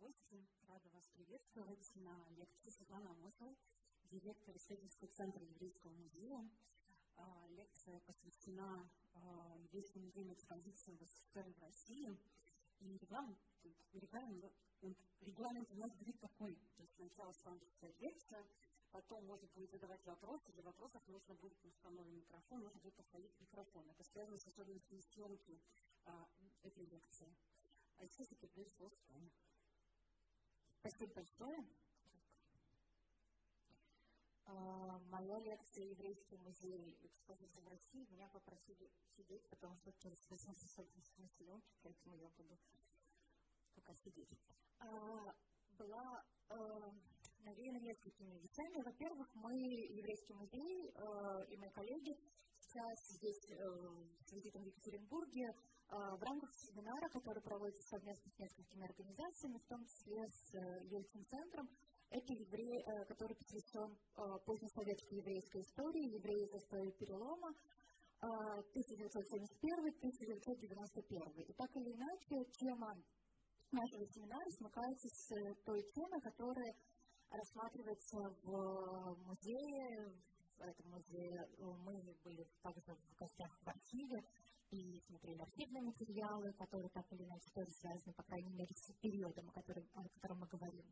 гости. Рада вас приветствовать на лекции Светлана Амосова, директор исследовательского центра Еврейского музея. А, лекция посвящена а, еврейскому музею традициям в СССР в России. И регламент, регламент, регламент у нас будет такой. То есть сначала с вами читать потом можно будет задавать вопросы. Для вопросов нужно будет установлен микрофон, нужно будет подходить микрофон. Это связано с особенностями съемки а, этой лекции. А сейчас я передаю слово Светлане. Спасибо большое. А, моя лекция «Еврейский музей экспозиции в России» меня попросили сидеть, потому что через 800 съемки, поэтому я буду пока сидеть. А, была а, навеяна несколькими вещами. Во-первых, мы, Еврейский музей и мои коллеги, сейчас здесь, в визитом в Екатеринбурге, в рамках семинара, который проводится совместно с несколькими организациями, в том числе с Ельцин-центром, это еврей, который посвящен позднесоветской еврейской истории, евреи за перелома, 1971-1991. И так или иначе, тема нашего семинара смыкается с той темой, которая рассматривается в музее, в этом музее мы были также в гостях в архиве, и смотрели архивные материалы, которые так или иначе тоже связаны, по крайней мере, с периодом, о котором, о котором мы говорим.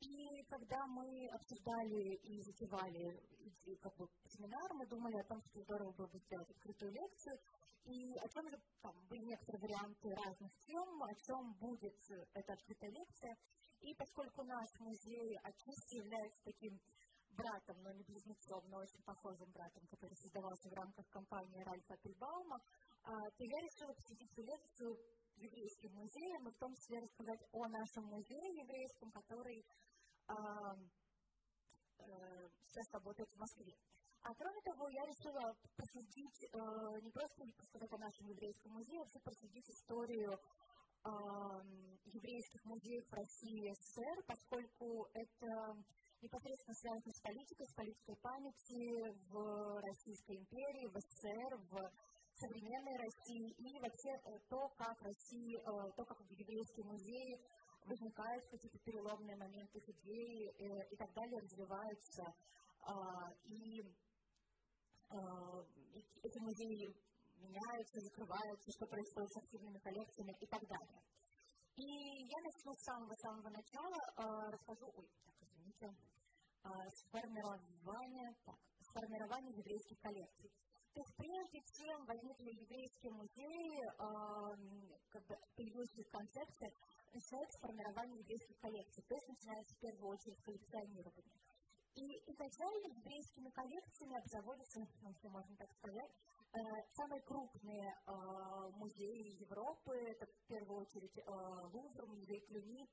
И когда мы обсуждали и затевали и, как бы, семинар, мы думали о том, что здорово было бы сделать открытую лекцию, и о чем же там были некоторые варианты разных тем, о чем будет эта открытая лекция. И поскольку наш музей отчасти является таким братом, но не близнецом, но очень похожим братом, который создавался в рамках компании Ральфа Пельбаума, то я решила посвятить эту лекцию еврейским музеям, и в том числе рассказать о нашем музее еврейском, который а, а, сейчас работает в Москве. А кроме того, я решила посвятить э, не просто рассказать о нашем еврейском музее, а вообще посвятить историю э, еврейских музеев России и СССР, поскольку это непосредственно связано с политикой, с политикой памяти в Российской империи, в СССР, в современной России и вообще э, то, как Россия, э, то, как в еврейские музеи возникают какие-то переломные моменты их идеи э, и так далее, развиваются. А, и эти музеи меняются, закрываются, что происходит с активными коллекциями и так далее. И я начну с самого-самого начала, расскажу, ой, так, извините, сформирование, так, сформирование еврейских коллекций. То есть прежде чем возникли еврейские музеи, э, как бы появилась концепция, начинается формирование еврейских коллекций, то есть начинается в первую очередь коллекционирование. И изначально еврейскими коллекциями обзаводятся, ну, если можно так сказать, э, самые крупные э, музеи Европы, это в первую очередь э, Лувр, музей Клюни,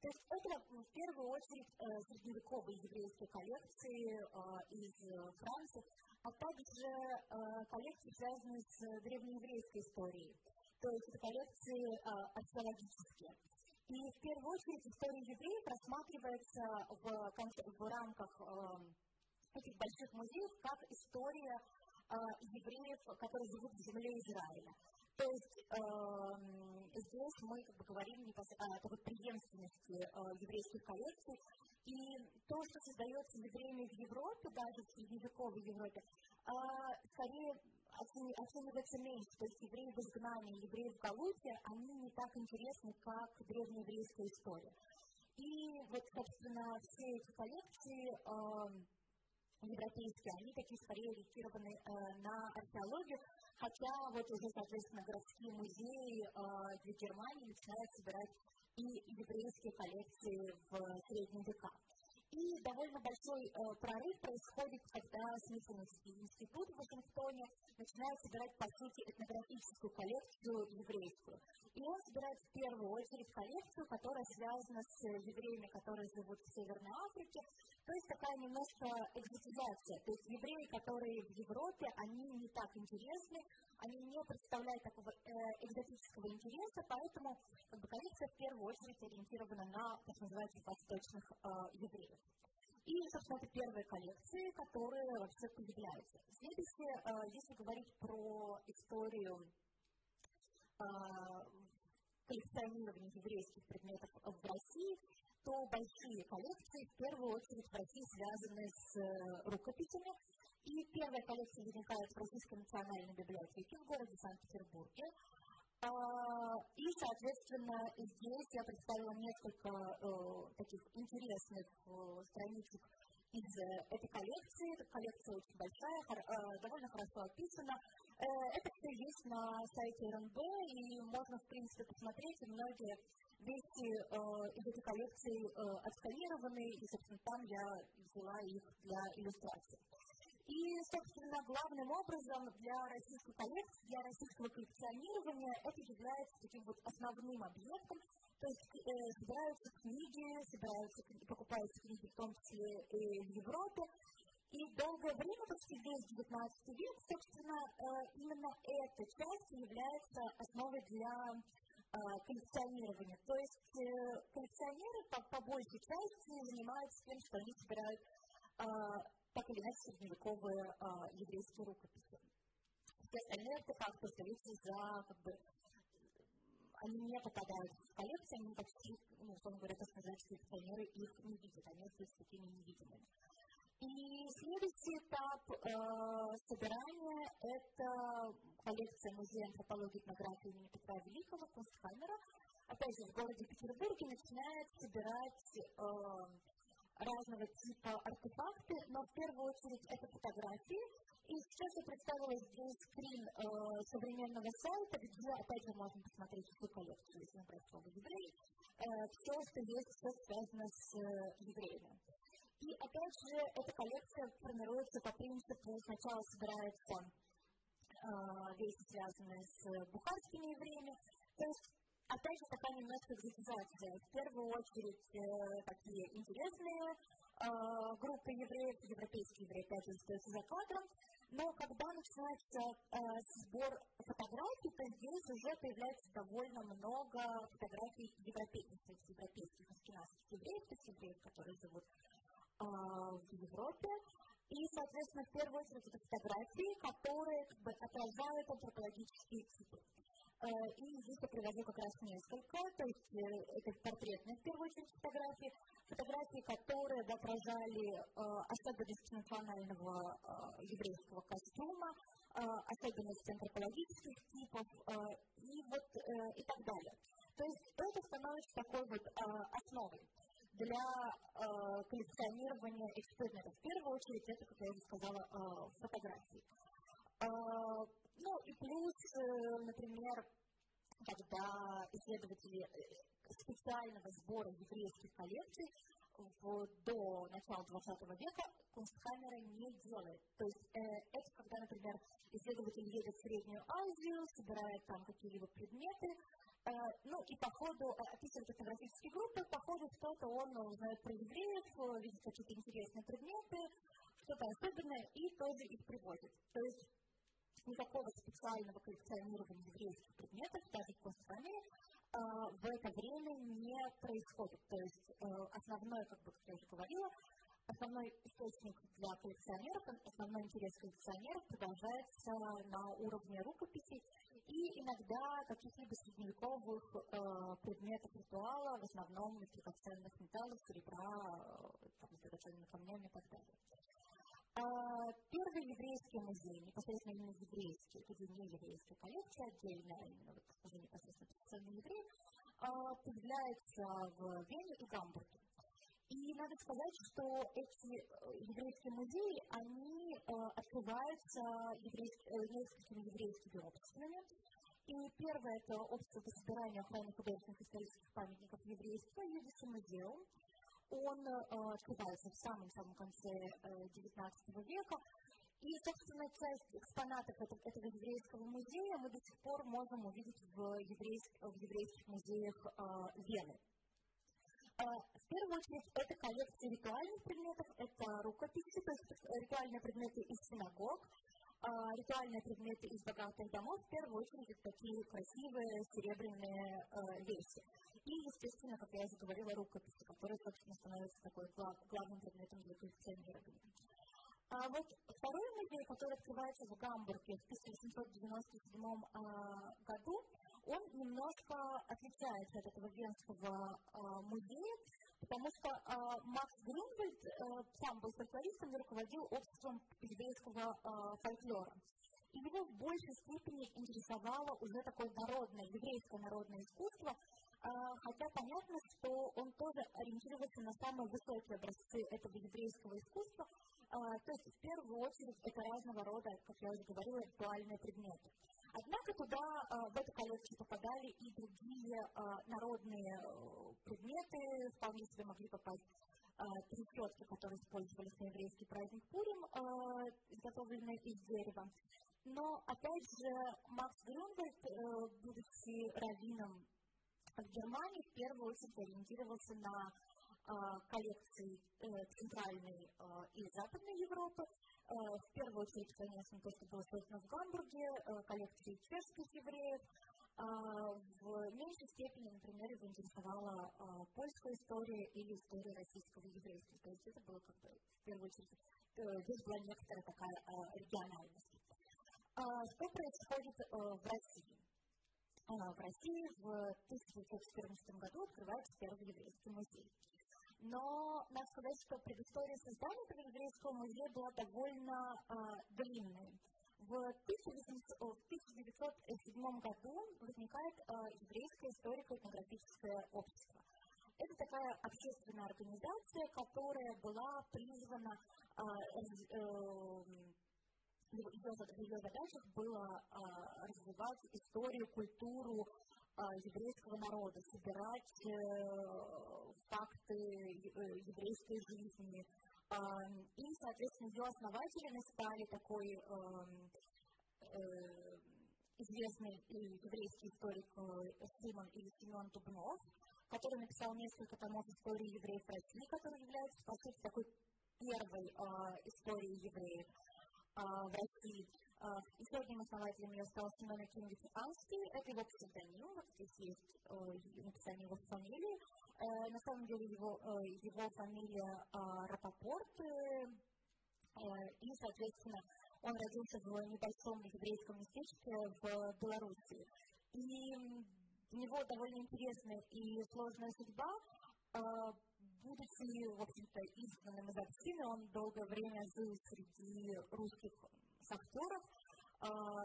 то есть это в первую очередь э, средневековые еврейские коллекции э, из Франции, а также э, коллекции, связанные с древнееврейской историей. То есть коллекции э, археологические. И в первую очередь история евреев рассматривается в, в рамках э, этих больших музеев как история э, евреев, которые живут в земле Израиля. То есть э, здесь мы как бы, говорим непосредственно о такой преемственности э, еврейских коллекций и то, что создается евреями в Европе, даже в средневековой Европе, а, скорее оценивается меньше. То есть евреи в изгнании, евреи в Галуте, они не так интересны, как древнееврейская история. И вот, собственно, все эти коллекции э, европейские, они такие скорее ориентированы э, на археологию, хотя вот уже, соответственно, городские музеи э, для Германии начинают собирать и еврейские коллекции в средние века. И довольно большой э, прорыв происходит, когда Смитсоновский институт в Вашингтоне начинает собирать, по сути, этнографическую коллекцию еврейскую. И он собирает в первую очередь коллекцию, которая связана с евреями, которые живут в Северной Африке. То есть такая немножко экзотизация. То есть евреи, которые в Европе, они не так интересны, они не представляют такого э, экзотического интереса, поэтому как бы, коллекция в первую очередь ориентирована на, так называется, восточных э, евреев. И, собственно, это первые коллекции, которые вообще появляются. Следующее, э, если говорить про историю э, коллекционирования еврейских предметов в России, то большие коллекции в первую очередь в России связаны с рукописями. И первая коллекция возникает в Российской национальной библиотеке в городе Санкт-Петербурге. И, соответственно, здесь я представила несколько таких интересных страничек из этой коллекции. Коллекция очень большая, довольно хорошо описана. Это все есть на сайте РНБ, и можно, в принципе, посмотреть, и многие вещи из этой коллекции отсканированы, и, собственно, там я взяла их для иллюстрации. И, собственно, главным образом для российской коллекции, для российского коллекционирования это является таким вот основным объектом, то есть э, собираются книги, собираются, покупаются книги в том числе и в Европе. И долгое время, почти весь XIX век, собственно, э, именно эта часть является основой для э, коллекционирования. То есть э, коллекционеры по, по большей части занимаются тем, что они собирают э, так или иначе средневековые э, еврейские рукописи. Все остальные артефакты остаются за как бы, они не попадают в коллекцию, они почти, ну, условно говоря, так сказать, коллекционеры их не видят, они остаются такими невидимыми. И следующий этап э, собирания – это коллекция Музея антропологии и этнографии имени Петра Великого, Кунстхаймера. Опять же, в городе Петербурге начинает собирать э, разного типа артефакты, но в первую очередь это фотографии, и сейчас я представила здесь скрин э, современного сайта, где, опять же, можно посмотреть всю коллекцию, если набрать слово еврей, э, все, что есть, все связано с э, евреями. И, опять же, эта коллекция формируется по принципу, сначала собираются э, вещи, связанные с бухарскими евреями, то есть опять же, такая немножко экзотизация. В первую очередь, э, такие интересные э, группы евреев, европейские евреи, опять же, остаются за кадром, но когда начинается э, сбор фотографий, то здесь уже появляется довольно много фотографий европейских, европейских аскенадских евреев, то есть евреев, которые живут э, в Европе. И, соответственно, в первую очередь это фотографии, которые как бы, отражают антропологические типы. Э, и здесь я привожу как раз несколько, то есть э, это портретные, в первую очередь, фотографии, фотографии, которые отражали э, особенности национального еврейского костюма, особенности антропологических типов и, вот, и так далее. То есть это становится такой вот основой для коллекционирования экспонатов. В первую очередь это, как я уже сказала, фотографии. Ну и плюс, например, когда исследователи специального сбора еврейских коллекций в, до начала 20 века Кунстхаймера не делает. То есть э, это когда, например, исследователь едет в Среднюю Азию, собирает там какие-либо предметы, э, ну и по ходу э, описывает этнографические группы, по ходу кто-то он узнает про евреев, видит какие-то интересные предметы, что-то особенное, и тоже их приводит. То есть никакого специального коллекционирования еврейских предметов, даже в Костроме, в это время не происходит. То есть э, основной, как бы, я уже говорила, основной источник для коллекционеров, основной интерес коллекционеров продолжается на уровне рукописей и иногда каких-либо средневековых э, предметов ритуала, в основном из драгоценных металлов, серебра, э, там, драгоценными камнями и так далее. А, первый еврейский музей, непосредственно именно еврейский, это не еврейская коллекция отдельная, именно вот уже непосредственно традиционный еврей, а, появляется в Вене и Гамбурге. И надо сказать, что эти э, еврейские музеи, они э, открываются еврейск... Э, несколькими еврейскими обществами. И первое – это общество по собиранию охраны художественных исторических памятников еврейства, Юдиси музеум он э, открывается в самом-самом конце XIX э, века. И, собственно, часть экспонатов этого, этого еврейского музея мы до сих пор можем увидеть в, еврейск, в еврейских музеях Вены. Э, в первую очередь, это коллекция ритуальных предметов, это рукописи, то есть ритуальные предметы из синагог, э, ритуальные предметы из богатых домов, в первую очередь, это такие красивые серебряные э, вещи. И, естественно, как я уже говорила, рукописи, которые, собственно, становятся такой глав, главным предметом для коллекционирования. А вот второй музей, который открывается в Гамбурге в 1897 а, году, он немножко отличается от этого Венского музея, потому что Макс Грюнвальд сам был фольклористом и руководил обществом еврейского фольклора. И его в большей степени интересовало уже такое народное, еврейское народное искусство, хотя понятно, что он тоже ориентировался на самые высокие образцы этого еврейского искусства, то есть в первую очередь это разного рода, как я уже говорила, ритуальные предметы. Однако туда, в эту коллекцию попадали и другие народные предметы, вполне себе могли попасть три четки, которые использовались на еврейский праздник Пурим, изготовленные из дерева. Но, опять же, Макс Грюнвальд, будучи раввином в Германии, в первую очередь ориентировался на коллекции Центральной и Западной Европы. В первую очередь, конечно, то, что было создано в Гамбурге, коллекции чешских евреев. В меньшей степени, например, его интересовала польская история или история российского еврейства. То есть это было как бы в первую очередь, здесь была некоторая такая региональность. Что происходит в России? В России в 1914 году открывается первый еврейский музей. Но надо сказать, что предыстория создания еврейского музея была довольно длинной. В 1907 году возникает еврейское историко-этнографическое общество. Это такая общественная организация, которая была призвана ее, ее задачах было а, развивать историю, культуру а, еврейского народа, собирать э, факты э, еврейской жизни. А, и, соответственно, ее основателями стали такой эм, э, известный еврейский историк Симон или Семен Дубнов, который написал несколько томов истории евреев России, который является, по сути, такой первой историей евреев в России. Еще одним основателем ее стал Семен Акимович Анский. Это его псевдоним, вот здесь есть написание его фамилии. На самом деле его, его фамилия Рапопорт. И, соответственно, он родился в небольшом еврейском местечке в Беларуси. И у него довольно интересная и сложная судьба будучи, в общем-то, изгнанным из общины, он долгое время жил среди русских шахтеров,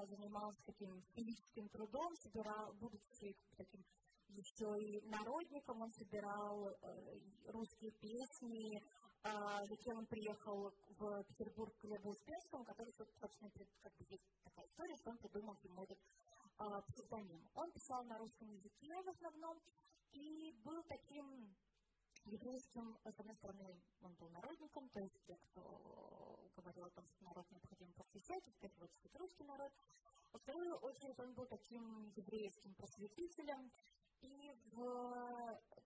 занимался таким физическим трудом, собирал, будучи таким еще и народником, он собирал русские песни, затем он приехал в Петербург к Глебу Успенскому, который, собственно, как бы есть такая история, что он придумал ему этот псевдоним. Он писал на русском языке в основном и был таким еврейским, с одной стороны, он был народником, то есть те, кто говорил о том, что народ необходимо просвещать, в первую очередь русский народ. Во вторую очередь он был таким еврейским просветителем, и в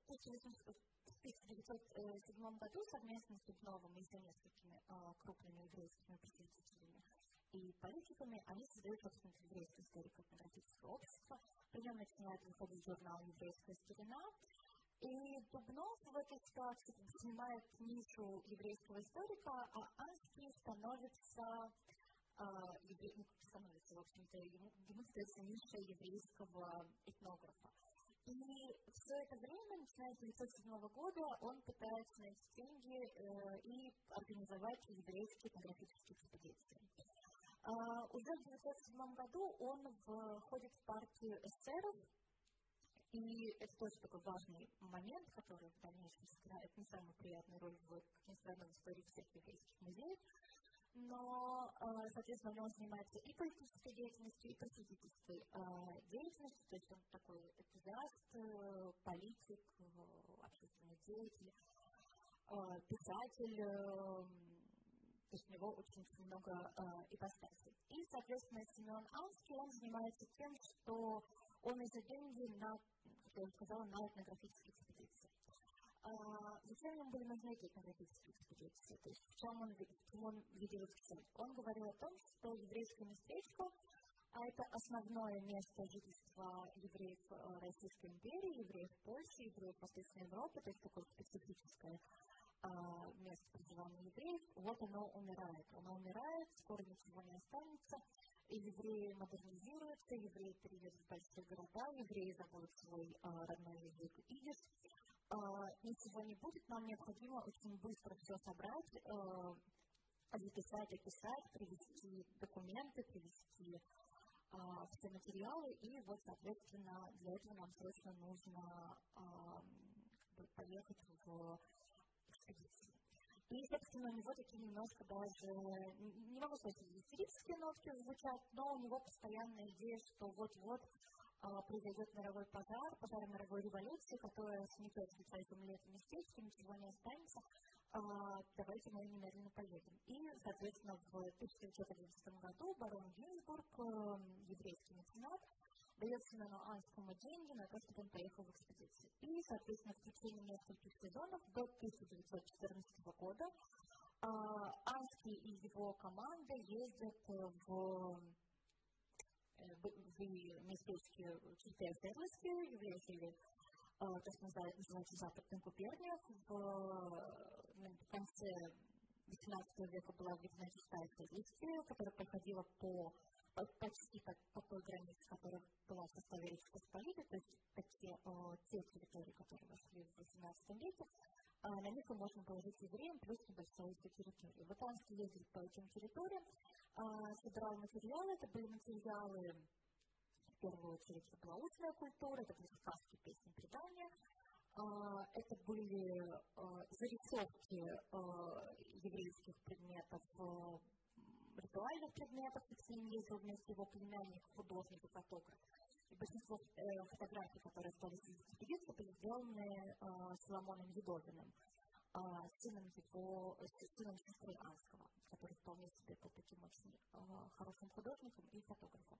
1907 году совместно с Дубновым и с несколькими крупными еврейскими просветителями и политиками, они создают, собственно, еврейское историко-этнографическое общество. При нем начинает выходить журнал «Еврейская старина», и Дубнов в этой ситуации занимает нишу еврейского историка, а Анский становится, э, евре... ну, становится, в общем-то, ему, становится ниша еврейского этнографа. И все это время, начиная с 1907 года, он пытается найти деньги э, и организовать еврейские этнографические экспедиции. Uh, уже в 1907 году он входит в партию эсеров, и это тоже такой важный момент, который в дальнейшем сыграет не самую приятную роль в, как истории всех еврейских музеев. Но, соответственно, он занимается и политической деятельностью, и просветительской деятельностью, то есть он такой энтузиаст, политик, общественный деятель, писатель, то есть у него очень много ипостасей. И, соответственно, Семен Анский, он занимается тем, что он из деньги на я уже сказала, на этнографические экспедиции. А, зачем ему были нужны эти этнографические экспедиции? То есть в чем он, чем он видел их цель? Он говорил о том, что еврейское местечко а это основное место жительства евреев э, Российской империи, евреев Польши, евреев Восточной Европы, то есть такое специфическое а, место проживания евреев, вот оно умирает. Оно умирает, скоро ничего не останется. Евреи модернизируются, евреи переедут в большие города, евреи забудут свой а, родной язык идиш. А, ничего не будет, нам необходимо очень быстро все собрать, а, записать, описать, привести документы, привести а, все материалы, и вот, соответственно, для этого нам срочно нужно а, поехать в экспедицию. И, собственно, у него такие немножко даже, не могу сказать, истерические нотки звучат, но у него постоянная идея, что вот-вот а, произойдет мировой пожар, пожар мировой революции, которая сметет лица земли это местечко, ничего не останется, а, давайте мы немедленно поедем. И, соответственно, в 1911 году барон Гинзбург, э, еврейский меценат, дает Семену Анскому деньги на то, чтобы он поехал в экспедицию. И, соответственно, в течение нескольких сезонов до 1914 года э, Анский и его команда ездят в в, в местечке Чистая Серловские, евреи жили то, что называется Западная губерния. В, в конце XVIII века была введена Чистая Серловская, которая проходила по почти по, по той границе, которая была в составе Речи то есть такие, э, те территории, которые вошли в XVIII веке, э, на них можем положить евреям плюс небольшая территория. Вот Анский ездил по этим территориям, э, собирал материалы, это были материалы, в первую очередь, это была устная культура, это были сказки, песни, предания, это были зарисовки еврейских предметов ритуальных предметов, и ним ездил вместе его племянник, художник и фотограф. И большинство э, фотографий, которые остались из экспедиции, были сделаны э, Соломоном Едовиным, э, сыном его, сыном сестры Анского, который вполне себе был таким очень э, хорошим художником и фотографом.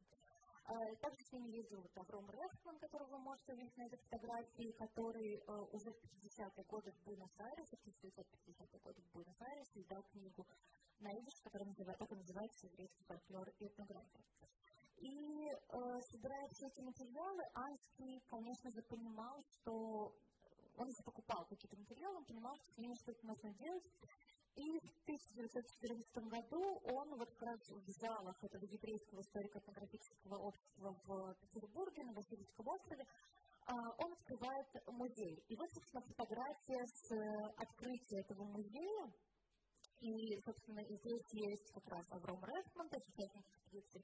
Э, также с ними ездил вот Авром Рехман, которого вы можете увидеть на этой фотографии, который э, уже в 50-е годы в Буэнос-Айресе, в 1950-е годы в Буэнос-Айресе издал книгу на идиш, которая называется, так и называется еврейский фольклор и этнография. И э, собирая все эти материалы, Анский, конечно же, понимал, что он уже покупал какие-то материалы, он понимал, что с ними что-то нужно делать. И в 1914 году он вот как раз в залах этого еврейского историко-этнографического общества в Петербурге, на Васильевском острове, а, он открывает музей. И вот, собственно, фотография с э, открытия этого музея, и, собственно, здесь есть как раз Авром это участник экспедиции,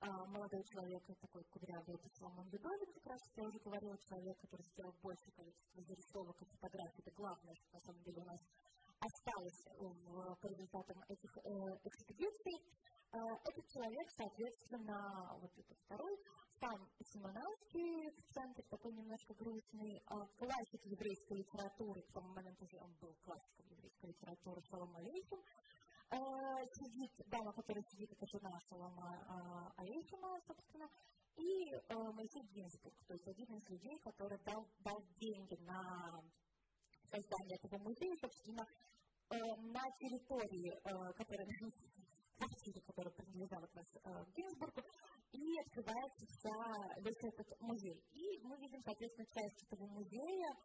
а, молодой человек, такой кудрявый, это Соломон Бедовин, как раз я уже говорила, человек, который сделал большее количество зарисовок и фотографий. Это главное, что на самом деле у нас осталось в, по результатам этих э, экспедиций. Э, этот человек, соответственно, вот этот второй, сам Симонанский в центре, такой немножко грустный, э, классик еврейской литературы, к тому моменту уже он был классиком еврейской литературы Шалом Алейхим, э, сидит дама, которая сидит, это жена Шалома э, Алейхима, собственно, и Моисей Гинзбург, то есть один из людей, который дал, дал деньги на создание этого музея, собственно, на территории, которая квартире, которая принадлежала раз э, Гинзбургу, и открывается вся, весь этот музей. И мы видим, соответственно, часть этого музея,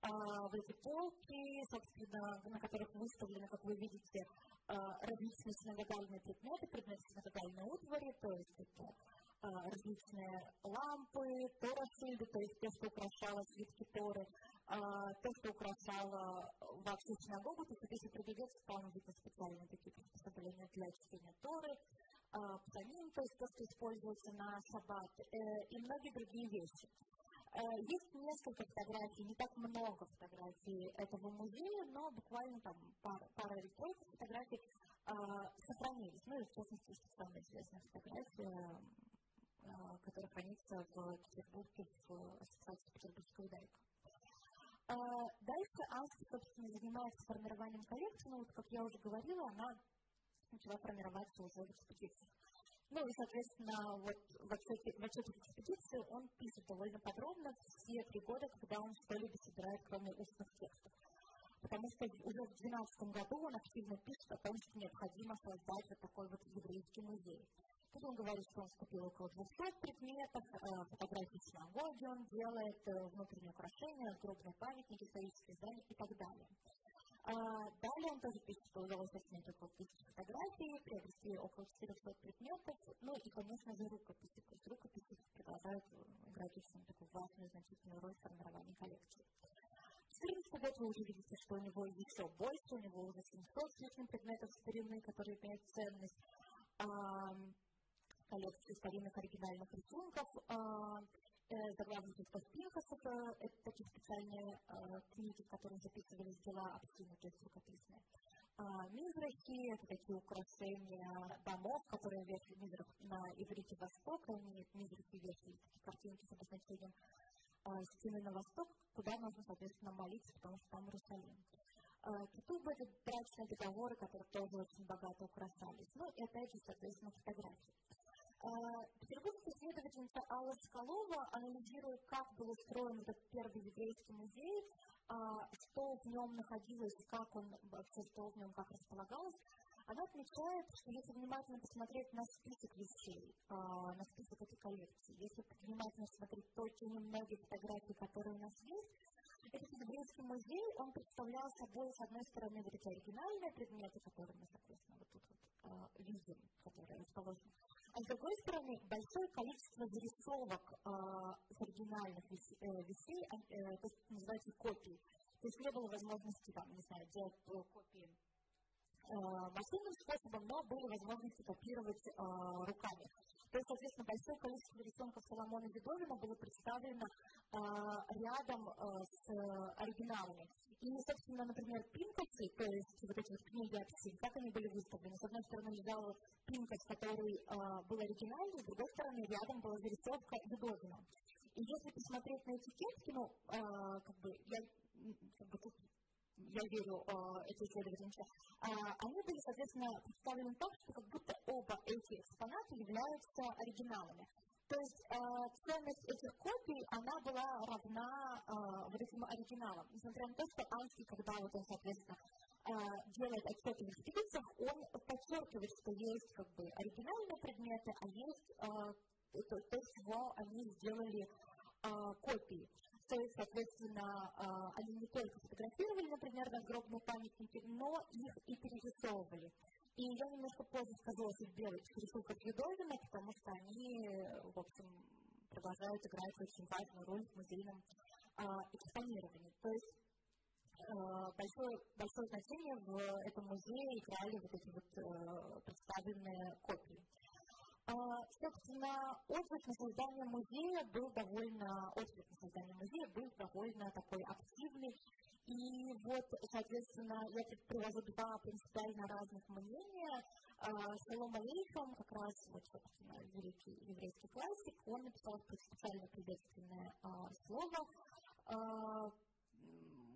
а, в эти полки, собственно, на которых выставлены, как вы видите, а, различные синагогальные предметы, предметы синагогальной утвари, то есть это а, различные лампы, торашильды, то есть то, что украшало свитки Торы, то, что украшало во всю синагогу, то есть если придется, там видно специальные такие приспособления для чтения Торы, псалим, то есть то, что используется на шаббат, э, и многие другие вещи. Э, есть несколько фотографий, не так много фотографий этого музея, но буквально там пара, пара или фотографий э, сохранились. Ну и в частности, что самая известная фотография, э, которая хранится в Петербурге в Ассоциации Петербургского идарика. Э, дальше Аска, собственно, занимается формированием коллекции, но вот, как я уже говорила, она начала формироваться уже в экспедиции. Ну и, соответственно, вот в отчете, в отчете экспедиции он пишет довольно подробно все три года, когда он что-либо собирает, кроме устных текстов. Потому что уже в 2012 году он активно пишет о том, что необходимо создать вот такой вот еврейский музей. Тут он говорит, что он скупил около 200 предметов, э, фотографии синагоги он делает, э, внутренние украшения, крупные памятники, исторические здания и так далее. Далее он тоже пишет, что удалось отснять около тысячи фотографий, приобрести около 400 предметов, ну и, конечно же, рукописи. То есть рукописи продолжают играть очень такую важную, значительную роль в формировании коллекции. В 14 год вы уже видите, что у него еще больше, у него уже 700 с лишним предметов старины, которые имеют ценность. А, коллекции старинных оригинальных рисунков, а, э, заглавников Пинхасов, э, специальные э, книги, в которых записывались дела обсины, то есть рукописные. А, мизрахи – это такие украшения домов, которые вешали мизрах на иврите Востока, они мизрахи вешали такие картинки с обозначением а, стены на восток, куда нужно, соответственно, молиться, потому что там Иерусалим. Кетубы – это брачные договоры, которые тоже очень богато украшались. Ну и опять же, соответственно, фотографии. Петербургская исследовательница Алла Скалова, анализируя, как был устроен этот первый еврейский музей, что в нем находилось, как он вообще, что в нем как располагалось, она отмечает, что если внимательно посмотреть на список вещей, на список этой коллекции, если внимательно смотреть то, те немногие фотографии, которые у нас есть, этот еврейский музей, он представлял собой, с одной стороны, вот эти оригинальные предметы, которые мы, соответственно, вот тут вот видим, которые расположены а с другой стороны, большое количество зарисовок э, с оригинальных вещей, э, вещей э, то есть называется копии. То есть не было возможности, там, не знаю, делать э, копии э, машинным способом, но были возможности копировать э, руками. То есть, соответственно, большое количество рисунков Соломона Видовина было представлено э, рядом э, с оригиналами. И, собственно, например, пинкосы, то есть вот эти вот книги Апсин, как они были выставлены? С одной стороны лежал пинкос, который э, был оригинальный, с другой стороны рядом была зарисовка Видовина. И если посмотреть на этикетки, ну, э, как бы, я как бы тут я верю э, этой исследовательнице, э, они были, соответственно, представлены так, что как будто оба эти экспоната являются оригиналами. То есть э, ценность этих копий, она была равна э, вот этим оригиналам. Несмотря на то, что Анский, когда вот он, соответственно, э, делает отчеты в экспедициях, он подчеркивает, что есть как бы оригинальные предметы, а есть э, то, то, чего они сделали э, копии. То соответственно, э, они не только фотографировали, например, надгробные памятники, но их и перерисовывали. И я немножко позже скажу о судьбе рисунков Юдовина, потому что они, в общем, продолжают играть очень важную роль в музейном э, экспонировании. То есть э, большое, большое значение в этом музее играли вот эти вот представленные копии. А, собственно, отзыв на создание музея был довольно, отзыв на создание музея был довольно такой активный и вот, соответственно, я тут привожу два принципиально разных мнения. Шалом Алейхам, как раз вот, собственно, великий еврейский классик, он написал специально приветственное а, слово, а,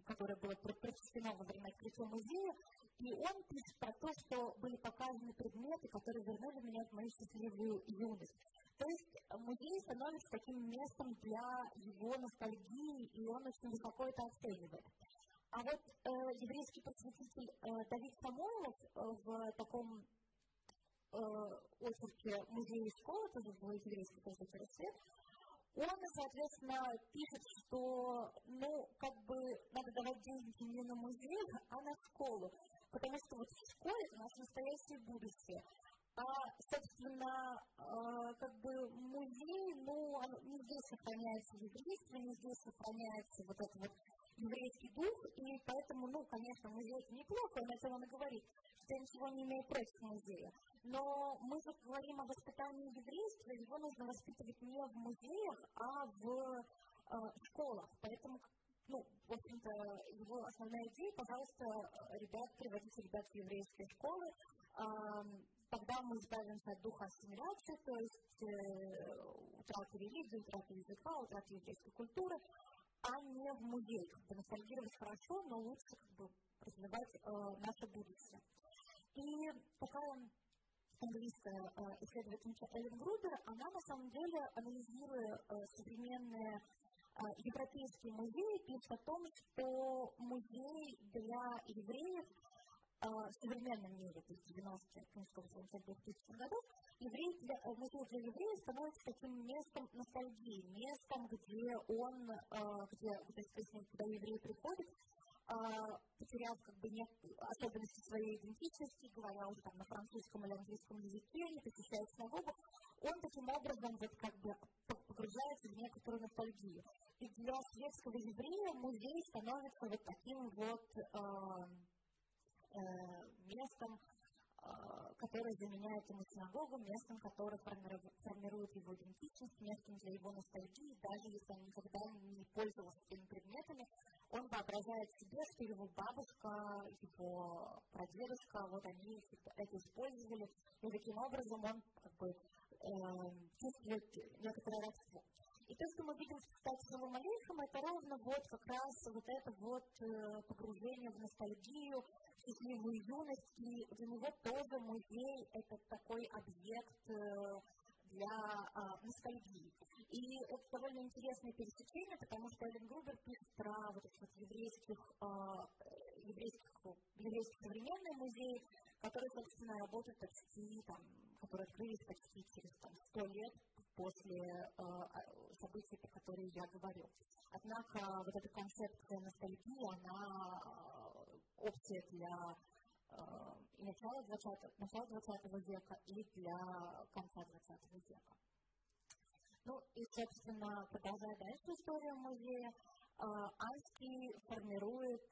которое было прочтено во время открытия музея, и он пишет про то, что были показаны предметы, которые меня мою счастливую юность. То есть музей становится таким местом для его ностальгии, и он очень высоко это оценивает. А вот э, еврейский просветитель э, Давид Самойлов э, в таком э, очерке музея и школы, тоже еврейской газете «Рассвет», он, соответственно, пишет, что, ну, как бы надо давать деньги не на музей, а на школу. Потому что вот в школе это наше настоящее будущее. А, собственно, э, как бы музей, ну, не здесь сохраняется еврейство, не здесь сохраняется вот это вот еврейский дух, и поэтому, ну, конечно, музей это неплохо, на этом он говорит, что я ничего не имею против музея. Но мы же говорим о воспитании еврейства, его нужно воспитывать не в музеях, а в э, школах. Поэтому, ну, в общем-то, его основная идея, пожалуйста, ребят, приводите ребят в еврейские школы, э, тогда мы избавимся от духа ассимиляции, то есть э, утраты религии, утраты языка, утраты еврейской культуры, а не в музей. Ностальгировать хорошо, но лучше как бы развивать э, наше будущее. И такая английская э, исследовательница Эллен Грубер, она на самом деле, анализируя э, современные э, европейские музеи, пишет о том, что музей для евреев в современном мире, то есть 90-х, 2000 годов, еврей для, э, музей для евреев становится таким местом ностальгии, местом, где он, э, где, где, куда еврей приходит, потеряв как бы нет особенности своей идентичности, говоря уже там на французском или английском языке, не посещая синагогу, он таким образом вот как бы погружается в некоторую ностальгию. И для светского еврея музей становится вот таким вот э, э, местом, э, которое заменяет ему синагогу, местом, которое формирует его идентичность, местом для его ностальгии, даже если он никогда не пользовался этими предметами, он воображает себе, что его бабушка, его прадедушка, вот они это использовали, и таким образом он как бы э, чувствует некоторое родство. И то, что мы видим в кстати, Салом Алейхам, это ровно вот как раз вот это вот э, погружение в ностальгию, счастливую юность, и для него тоже музей – это такой объект э, для э, ностальгии. И это довольно интересное пересечение, потому что Эллен Грубер пишет про вот этих вот еврейских, э, еврейских, еврейских современные музеи, которые, собственно, работают почти, там, которые открылись почти через там, 100 лет после э, событий, про которые я говорю. Однако вот эта концепция ностальгии, она опция для э, начала 20, начала 20 века, и для конца 20 века. Ну и, собственно, продолжая дальше историю музея, Анский формирует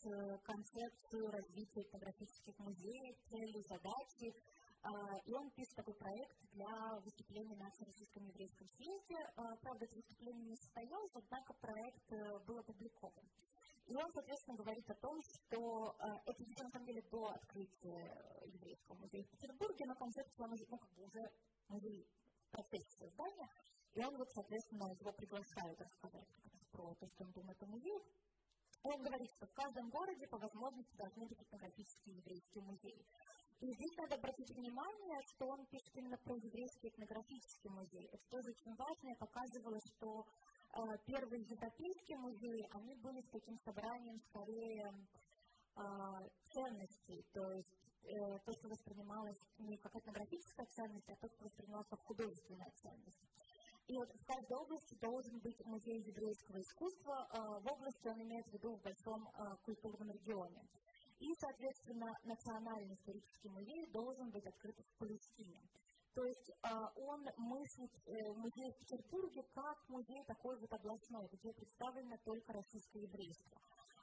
концепцию развития этнографических музеев, цели, задачи, и он пишет такой проект для выступления на Всероссийском еврейском съезде. Правда, это выступление не состоялось, однако проект был опубликован. И он, соответственно, говорит о том, что э, это еще на самом деле до открытия еврейского музея в Петербурге, но концепция он уже, ну, как бы уже музей в процессе создания. И он вот, соответственно, его приглашают рассказать про то, что он думает о музее. Он говорит, что в каждом городе по возможности должны быть этнографические еврейские музеи. И здесь надо обратить внимание, что он пишет именно про еврейский этнографический музей. Это тоже очень важно. Я показывала, что э, первые европейские музеи, они были с таким собранием скорее э, ценностей, то есть э, то, что воспринималось не как этнографическая ценность, а то, что воспринималось как художественная ценность. И вот в каждой области должен быть музей еврейского искусства. Э, в области он имеет в виду в большом э, культурном регионе. И, соответственно, Национальный исторический музей должен быть открыт в Палестине. То есть э, он мыслит э, музей в Петербурге как музей такой вот областной, где представлено только российское еврейство.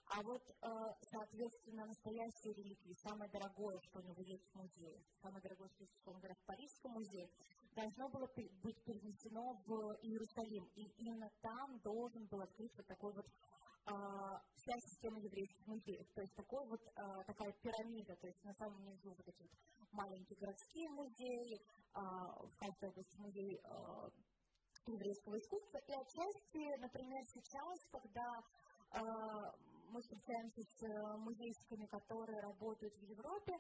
А вот, э, соответственно, настоящие реликвии, самое дорогое, что у него есть в музее, самое дорогое, что, условно говоря, в Парижском музее, должно было быть перенесено в Иерусалим. И именно там должен был открыть вот такой вот вся система еврейских музеев. То есть такой вот, а, такая пирамида, то есть на самом низу вот эти вот маленькие городские музеи, а, в каждой области музей а, еврейского искусства. И отчасти, например, сейчас, когда мы встречаемся с музейщиками, которые работают в Европе,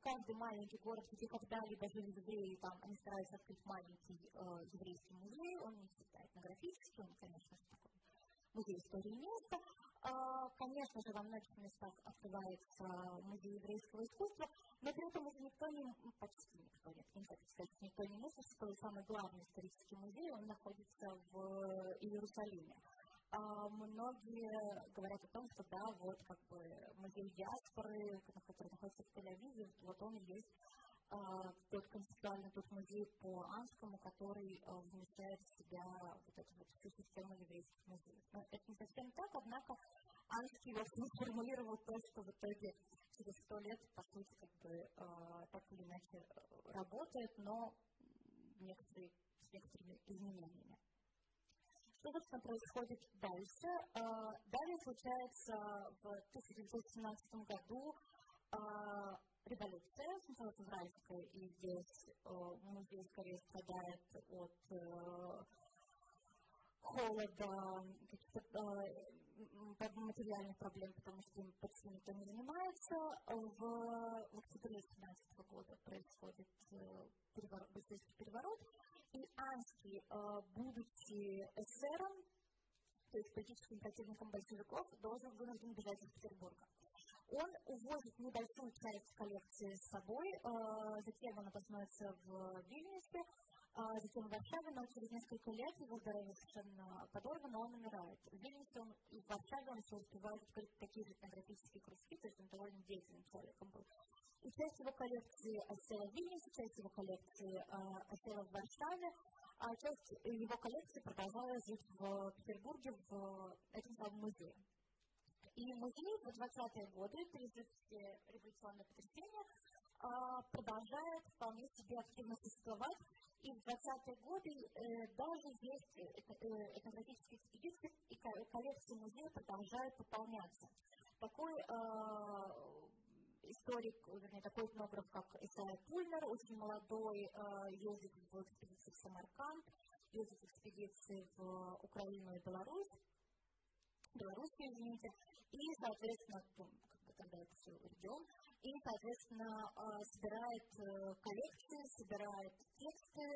каждый маленький город, где когда-либо жили евреи, там они стараются открыть маленький еврейский музей, он не всегда этнографический, он, конечно такой музей истории места. А, конечно же, во многих местах открывается музей еврейского искусства, но при этом уже никто не, почти никто, нет, нельзя сказать, никто не мыслит, что самый главный исторический музей, он находится в Иерусалиме. А многие говорят о том, что да, вот как бы музей диаспоры, который находится в Тель-Авиве, вот он есть тот концептуальный тот музей по Анскому, который а, вмещает в себя вот эту вот всю систему еврейских музеев. Но это не совсем так, однако Анский вот сформулировал то, что в итоге через сто лет, по сути, как бы э, так или иначе работает, но некоторые, с некоторыми изменениями. Что, собственно, происходит дальше? Э, далее случается в 1917 году революция, сначала февральская, и здесь э, музей скорее страдает от э, холода, каких-то э, материальных проблем, потому что им почти никто не занимается. В, в октябре 2017 года происходит переворот, переворот, и Анский, будучи эсером, то есть политическим противником большевиков, должен вынужден бежать из Петербурга он увозит небольшую часть коллекции с собой, э, затем он обоснуется в Вильнюсе, а затем в Варшаве, но через несколько лет его здоровье совершенно подорвано, он умирает. В Вильнюсе он, и в Варшаве он еще успевает открыть такие же этнографические кружки, то есть он довольно деятельным человеком был. И часть его коллекции осела в Вильнюсе, часть его коллекции э, осела в Варшаве, а часть его коллекции продолжала жить в Петербурге в этом самом музее. И музей в 20-е годы, пережив все революционные потрясения, а, продолжает вполне себе активно существовать. И в 20-е годы э, даже есть э, э, этнографические экспедиции, и коллекции музея продолжают пополняться. Такой историк, вернее, такой этнограф, как Исайя Пульнер, очень молодой, ездит в экспедиции в Самарканд, ездит в экспедиции в Украину и Беларусь, Белоруссию, извините, и, соответственно, тогда это все регион, и, соответственно, собирает коллекции, собирает тексты,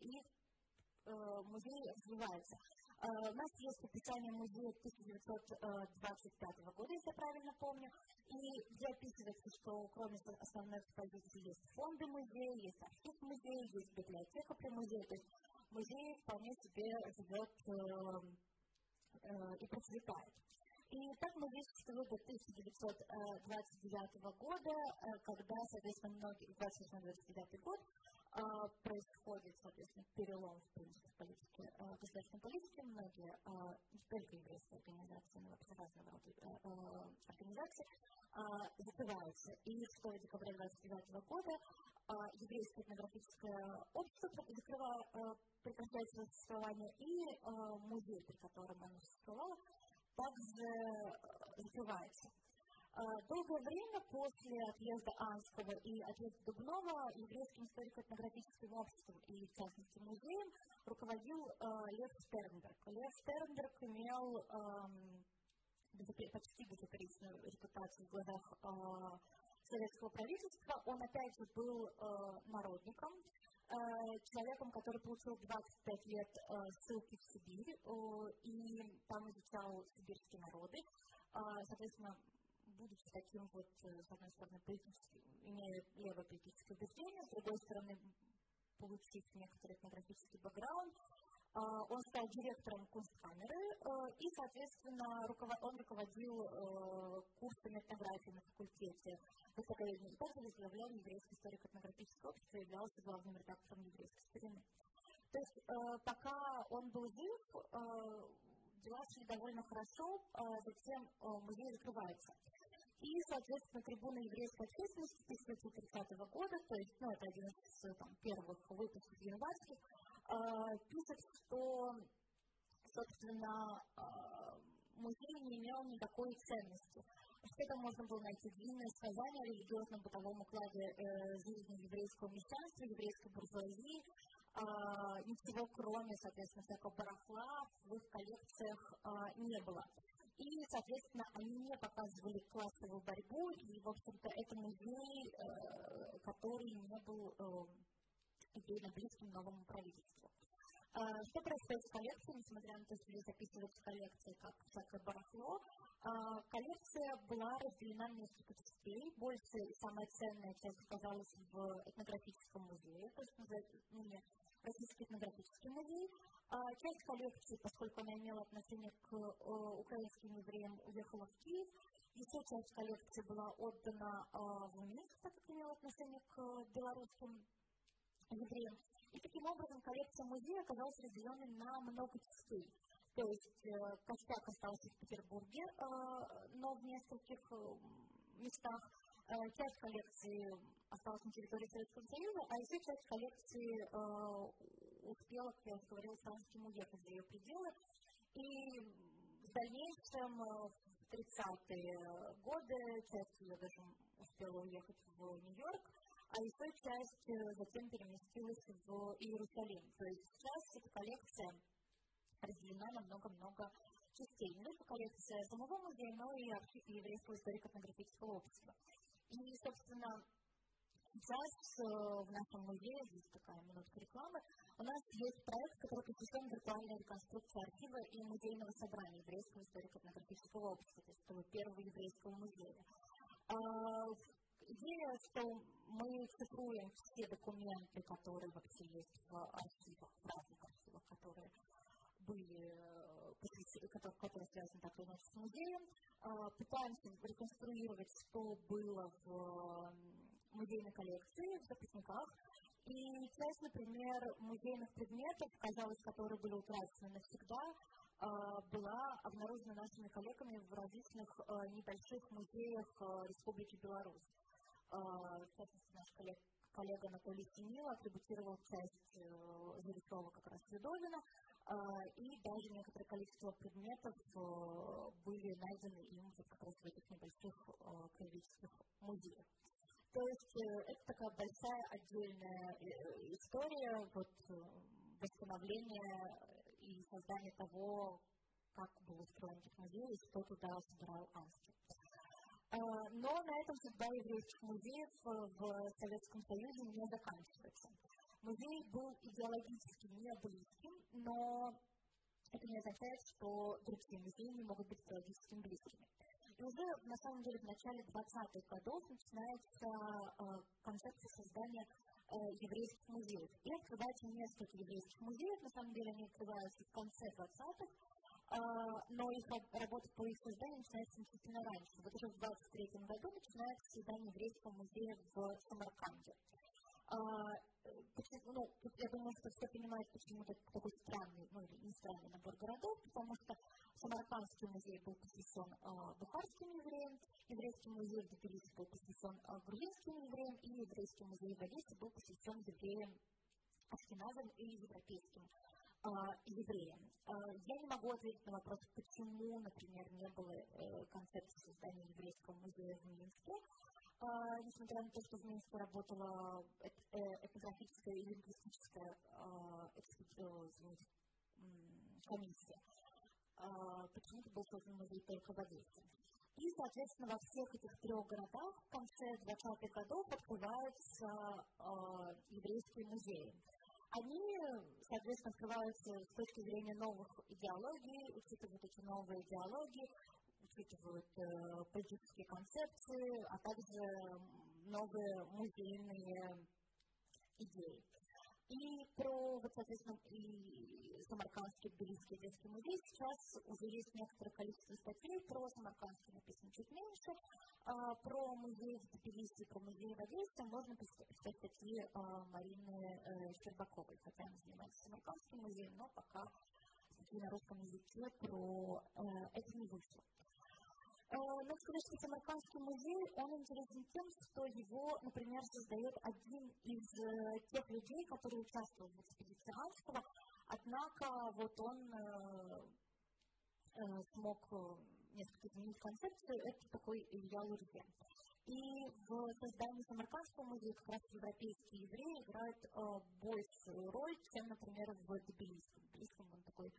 и музей развивается. У нас есть описание музея 1925 года, если я правильно помню, и где описывается, что кроме основной экспозиции есть фонды музея, есть архив музея, есть библиотека при музее, то есть музей вполне себе живет и процветает. И так мы здесь существует до 1929 года, когда, соответственно, многие, 28-29 год, происходит, соответственно, перелом, в принципе, в политике, государственной политике. Многие, не только еврейские организации, но вообще разного рода организации, закрываются. И 6 декабря 1929 года еврейское этнографическое общество прекращает свое существование, и музей, при котором оно существовало, также закрывается. Долгое время после отъезда Анского и отъезда Дубнова еврейским историко-этнографическим обществом и, в частности, музеем руководил Лев Стернберг. Лев Стернберг имел почти безупречную репутацию в глазах советского правительства. Он, опять же, был народником, человеком, который получил 25 лет ссылки в Сибирь и там изучал сибирские народы. Соответственно, будучи таким вот, с одной стороны, политически, имея левое политическое убеждение, с другой стороны, получив некоторый этнографический бэкграунд, он стал директором Кунсткамеры и, соответственно, он руководил курсами этнографии на факультете и также возглавлял еврейское историко-этнографическое общество и являлся главным редактором еврейской старины. То есть, пока он был жив, дела шли довольно хорошо, затем музей закрывается. И, соответственно, трибуна еврейской общественности 1930 года, то есть, ну, это один из там, первых выпусков январских, пишет, что, собственно, музей не имел никакой ценности. Что там можно было найти длинное сказание о религиозном бытовом укладе э, жизни еврейского мещанства, еврейской буржуазии, ничего кроме, соответственно, всякого барахла в их коллекциях не было. И, соответственно, они не показывали классовую борьбу, и, в общем-то, это музей, э, который не был э, идейно близким новому правительству. Э, что происходит с коллекцией, несмотря на то, что здесь описывается коллекция как всякое барахло, коллекция была разделена на несколько частей. Большая и самая ценная часть оказалась в этнографическом музее, то есть ну, Российский этнографический музей. А часть коллекции, поскольку она имела отношение к э, украинским евреям, уехала в Киев. Еще часть коллекции была отдана э, в Минск, так как имела отношение к белорусским евреям. И таким образом коллекция музея оказалась разделенной на много частей. То есть э, костяк остался в Петербурге, э, но в нескольких э, местах Э, часть коллекции осталась на территории Советского Союза, а еще часть коллекции э, успела, как я уже говорила, Странским уехать за ее пределы. И в дальнейшем, э, в 30-е годы, часть ее даже успела уехать в Нью-Йорк, а еще часть затем переместилась в Иерусалим. То есть сейчас эта коллекция разделена на много-много частей. Не только коллекция самого музея, но и архив еврейского историко-этнографического общества. И, собственно, сейчас э, в нашем музее, здесь такая минутка рекламы, у нас есть проект, который посвящен виртуальной реконструкции архива и музейного собрания еврейского историко-этнографического общества, то есть этого первого еврейского музея. А, идея, что мы цифруем все документы, которые вообще есть в архивах, в разных архивах, которые были, которые, которые связаны так или иначе с музеем, пытаемся реконструировать, что было в музейной коллекции, в записниках, и часть, например, музейных предметов, казалось, которые были утрачены навсегда, была обнаружена нашими коллегами в различных небольших музеях Республики Беларусь. В частности, наш коллег, коллега Анатолий Синила атрибутировал часть зарисовок как раз Свидовина, и даже некоторое количество предметов были найдены им как раз в этих небольших краеведческих музеях. То есть это такая большая отдельная история вот, восстановления и создания того, как был устроен техномузей и что туда собирал Анский. Но на этом судьба еврейских музеев в Советском Союзе не заканчивается. Музей был идеологически не близким, но это не означает, что другие музеи не могут быть идеологически близкими. И уже, на самом деле, в начале 20-х годов начинается э, концепция создания э, еврейских музеев. И открывается несколько еврейских музеев, на самом деле они открываются в конце 20-х, э, но их работа по их созданию начинается значительно раньше. Вот уже в 23 году начинается создание еврейского музея в Самарканде. А, ну, я думаю, что все понимают, почему это такой странный, ну или не странный набор городов, потому что Самаркандский музей был посвящен э, бухарским евреям, еврейский музей в Тбилиси был посвящен э, грузинским евреям, и еврейский музей в Одессе был посвящен евреям ашкеназам и европейским э, евреям. Э, я не могу ответить на вопрос, почему, например, не было э, концепции создания еврейского музея в Минске. А, несмотря на то, что в Минске работала этнографическая и лингвистическая а, комиссия, а, почему-то был создан музей только в Одессе. И, соответственно, во всех этих трех городах в конце 20-х годов открываются э, еврейские музеи. Они, соответственно, открываются с точки зрения новых идеологий, учитывают эти новые идеологии, учитывают э, политические концепции, а также новые музейные идеи. И про, вот, соответственно, и Самаркандский Тбилисский детский музей сейчас уже есть некоторое количество статей про Самаркандский написано чуть меньше, а про музей в Тбилиси, про музей в Одессе можно почитать статьи а, Марины э, Щербаковой, хотя она занимается Самаркандским музеем, но пока на русском языке про это не вышло. Сказать, что Самаркандский музей, он интересен тем, что его, например, создает один из э, тех людей, которые участвовали в экспедиции Анского, однако вот он э, э, смог несколько изменить концепцию, это такой Илья Лурье. И в создании Самаркандского музея как раз европейские евреи играют большую роль, чем, например, в Тбилисском. В Тбилисском он такой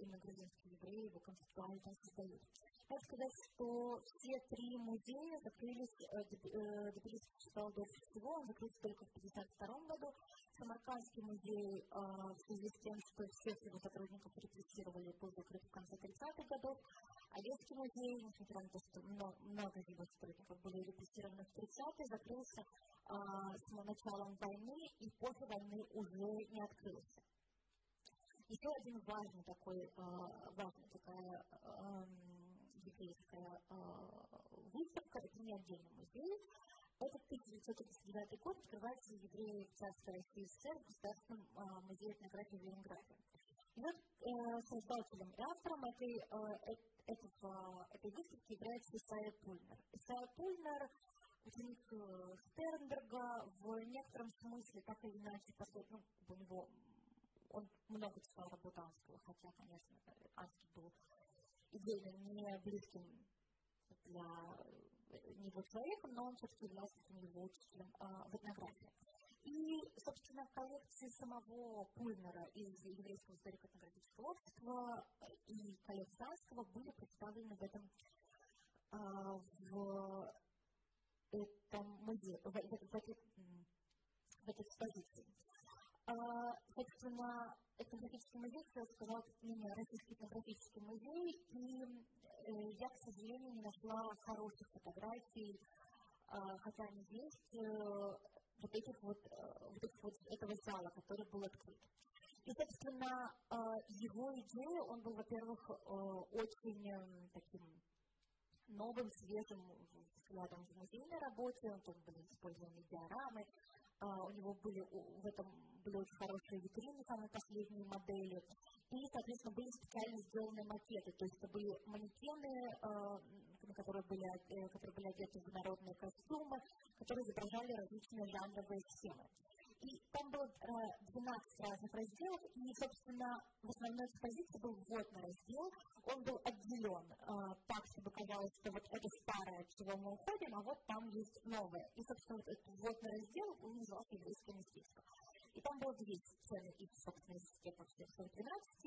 именно грузинский еврей, его концептуально создают. Надо сказать, что все три музея закрылись, Тбилиси существовал дольше всего, он закрылся только в 1952 году. Самаркандский музей э, в связи с тем, что всех его сотрудников репрессировали, был закрыт в конце 30-х годов. Одесский музей, несмотря на то, что много, его сотрудников были репрессированы в 30-е, закрылся э, с началом войны и после войны уже не открылся. Еще один важный такой, э, важная такая э, еврейская э, выставка, это не отдельный музей. Это 1939 год открывается евреи в Царской России СССР в Государственном э, музее этнографии в Ленинграде. И вот э, создателем и автором этой, э, этого, этой выставки является Исайя Пульнер. Исайя Пульнер ученик Стернберга в некотором смысле, так или иначе, ну, у него он много читал работу Анского, хотя, конечно, Анский был идейно не близким для него человеком, но он все-таки является его учителем а, в этнографии. И, собственно, коллекции самого Пульмера из Еврейского историко-этнографического общества и коллекции Анского были представлены в этом а, в этом музее, в, в, в, в, в этой экспозиции. А, собственно, этнографический музей, как я сказала, это российский этнографический музей, и э, я, к сожалению, не нашла хороших фотографий. Хотя они есть, вот этих вот, вот, этих вот этого зала, который был открыт. И, собственно, его идея, он был, во-первых, очень таким новым, свежим взглядом в музейной работе, он тут были использованы диорамы, у него были в этом были очень хорошие витрины, самые последние модели, и, соответственно, были специально сделаны макеты, то есть это были манекены, на которые были, э, которые были одеты в народные костюмы, которые изображали различные жанровые схемы. И там было 12 э, разных разделов, и, собственно, в основной экспозиции был вводный раздел. Он был отделен э, так, чтобы казалось, что вот это старое, от чего мы уходим, а вот там есть новое. И, собственно, вот этот вводный раздел, он назывался еврейское местечко. И там было две сцены из, собственно, из успехов 713.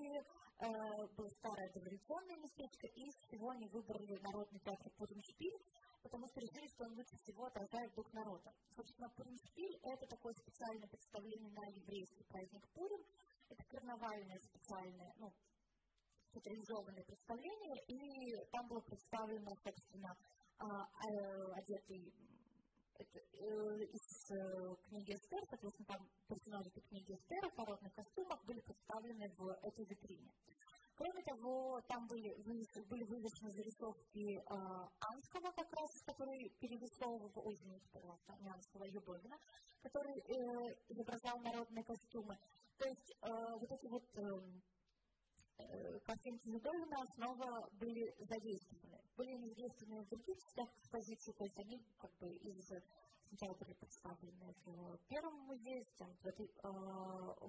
Э, было старое дореволюционное местечко, и всего они выбрали Народный театр Пуденшпиль, потому что решили, что он лучше всего отражает дух народа. Собственно, Пурим-шпиль – это такое специальное представление на еврейский праздник Пурим. Это карнавальное специальное, ну, театрализованное представление, и там было представлено, собственно, а, а, одетый э, из э, книги Эстер, соответственно, там персонажи книги Эстер в народных костюмах были представлены в этой витрине. Кроме того, там были, были вывешены зарисовки э, Анского как раз, который перерисовывал, ой, извините, пожалуйста, не Анского, а Юбовина, который э, изображал народные костюмы. То есть э, вот эти вот э, э картинки Юбовина снова были задействованы. Были задействованы в других частях экспозиции, то есть они как бы из сначала были представлены в первом музее, затем в этой э,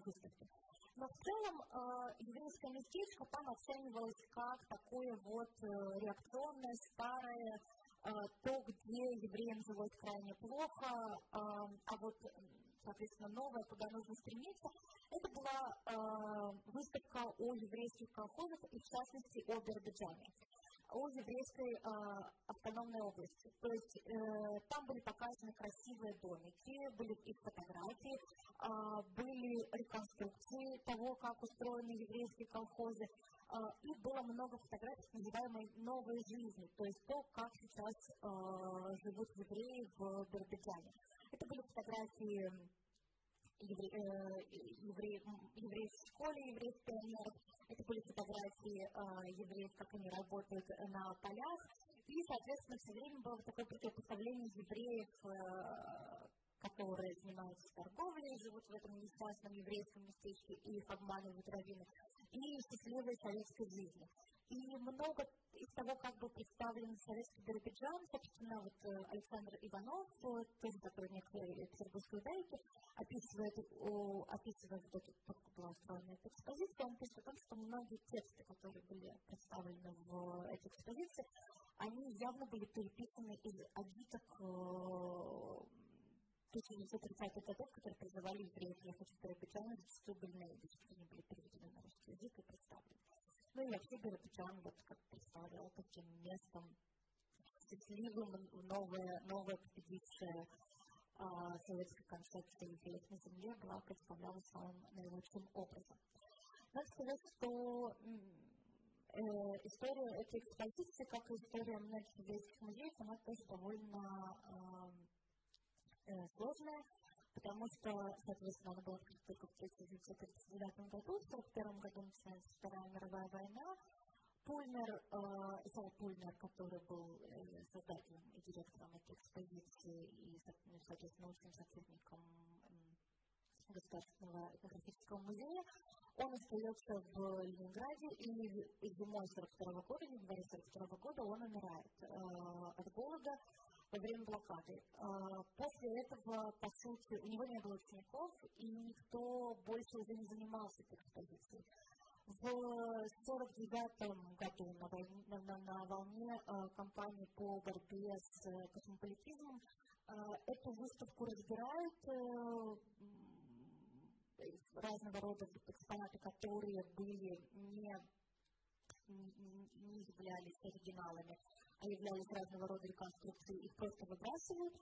выставке. Но в целом э, еврейское местечко там оценивалось как такое вот э, реакционное, старое, э, то, где евреям жилось крайне плохо, э, а вот, соответственно, новое, куда нужно стремиться, это была э, выставка о еврейских колхозах и, в частности, о Биробиджане о еврейской э, автономной области. То есть э, там были показаны красивые домики, были их фотографии, э, были реконструкции того, как устроены еврейские колхозы, э, и было много фотографий называемой новой жизни, то есть то, как сейчас э, живут евреи в Биробиджане. Это были фотографии евре, э, евре, евреев в школе, евреев пионеров, это были фотографии э, евреев, как они работают на полях. И, соответственно, все время было такое противопоставление евреев, э, которые занимаются торговлей, живут в этом несчастном еврейском местечке и их обманывают раввины, и счастливой советской жизни. И много из того, как был представлен советский Биробиджан, собственно, вот э, Александр Иванов, э, тоже сотрудник Петербургской дайки, описывает, описывает вот эту, как была устроена эта экспозиция, он пишет о том, что многие тексты, которые были представлены в этой экспозиции, они явно были переписаны из агиток 1930-х годов, которые призывали евреев ехать в Биробиджан, зачастую были на они были переведены на русский язык и представлены. Ну и вообще Биробиджан вот как представлял таким местом счастливым, новая, новая победившая а, советская концепция евреев на земле была представлена самым наилучшим образом. Надо сказать, что э, история этой экспозиции, как и история многих еврейских музеев, она тоже довольно э, э, сложная, потому что, соответственно, она была только в 1939 году, в 1941 году начинается Вторая мировая война. Пульнер, э, Исаак Пульнер, который был э, создателем и директором этой экспозиции и, ну, соответственно, научным сотрудником Государственного этнографического музея, он остается в Ленинграде, и зимой 1942 года, в январе 1942 года он умирает э, от голода во время блокады. А, после этого, по сути, у него не было учеников, и никто больше уже не занимался этой экспозицией. В 1949 году на, на, на волне э, кампании по борьбе с космополитизмом э, эту выставку разбирают э, разного рода экспонаты, которые были не, не, являлись оригиналами а являлись разного рода реконструкцией, их просто выбрасывают,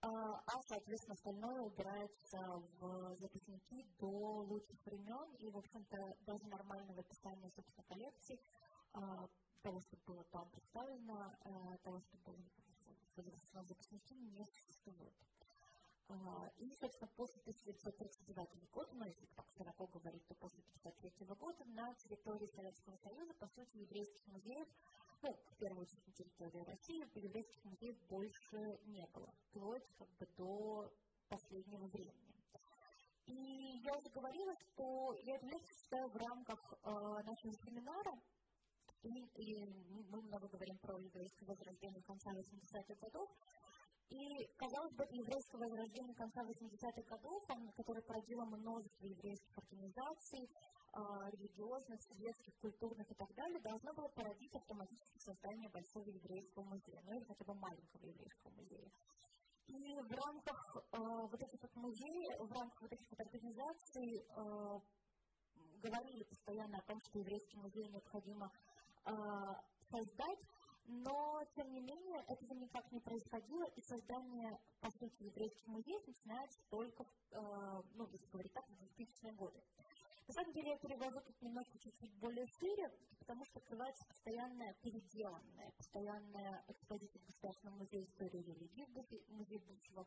а, а, соответственно, остальное убирается в записники до лучших времен, и, в общем-то, даже нормального описания, собственно, коллекции, а, того, что было там представлено, а, того, что было возрастном выпускнике не существует. И, собственно, после 1939 года, ну, если так широко говорить, то после 1953 года на территории Советского Союза, по сути, еврейских музеев, ну, в первую очередь территории России, еврейских музеев больше не было, вплоть как бы до последнего времени. И я уже говорила, что я эту лекцию читаю в рамках э, нашего семинара, и, и мы много говорим про еврейское возрождение конца 80-х годов, и, казалось бы, еврейское возрождение конца 80-х годов, которое породило множество еврейских организаций, религиозных, светских, культурных и так далее, должно было породить автоматически создание большого еврейского музея, ну или хотя бы маленького еврейского музея. И в рамках э, вот этих вот музеев, в рамках вот этих вот организаций э, говорили постоянно о том, что еврейский музей необходимо э, создать, но, тем не менее, этого никак не происходило, и создание, по сути, еврейских музеев начинается только, э, ну, если говорить так, в 2000-е годы. На самом деле, я перевожу тут немножко чуть-чуть более шире, потому что открывается постоянная переделанная, постоянная экспозиция в Государственном музее истории религии, музей будущего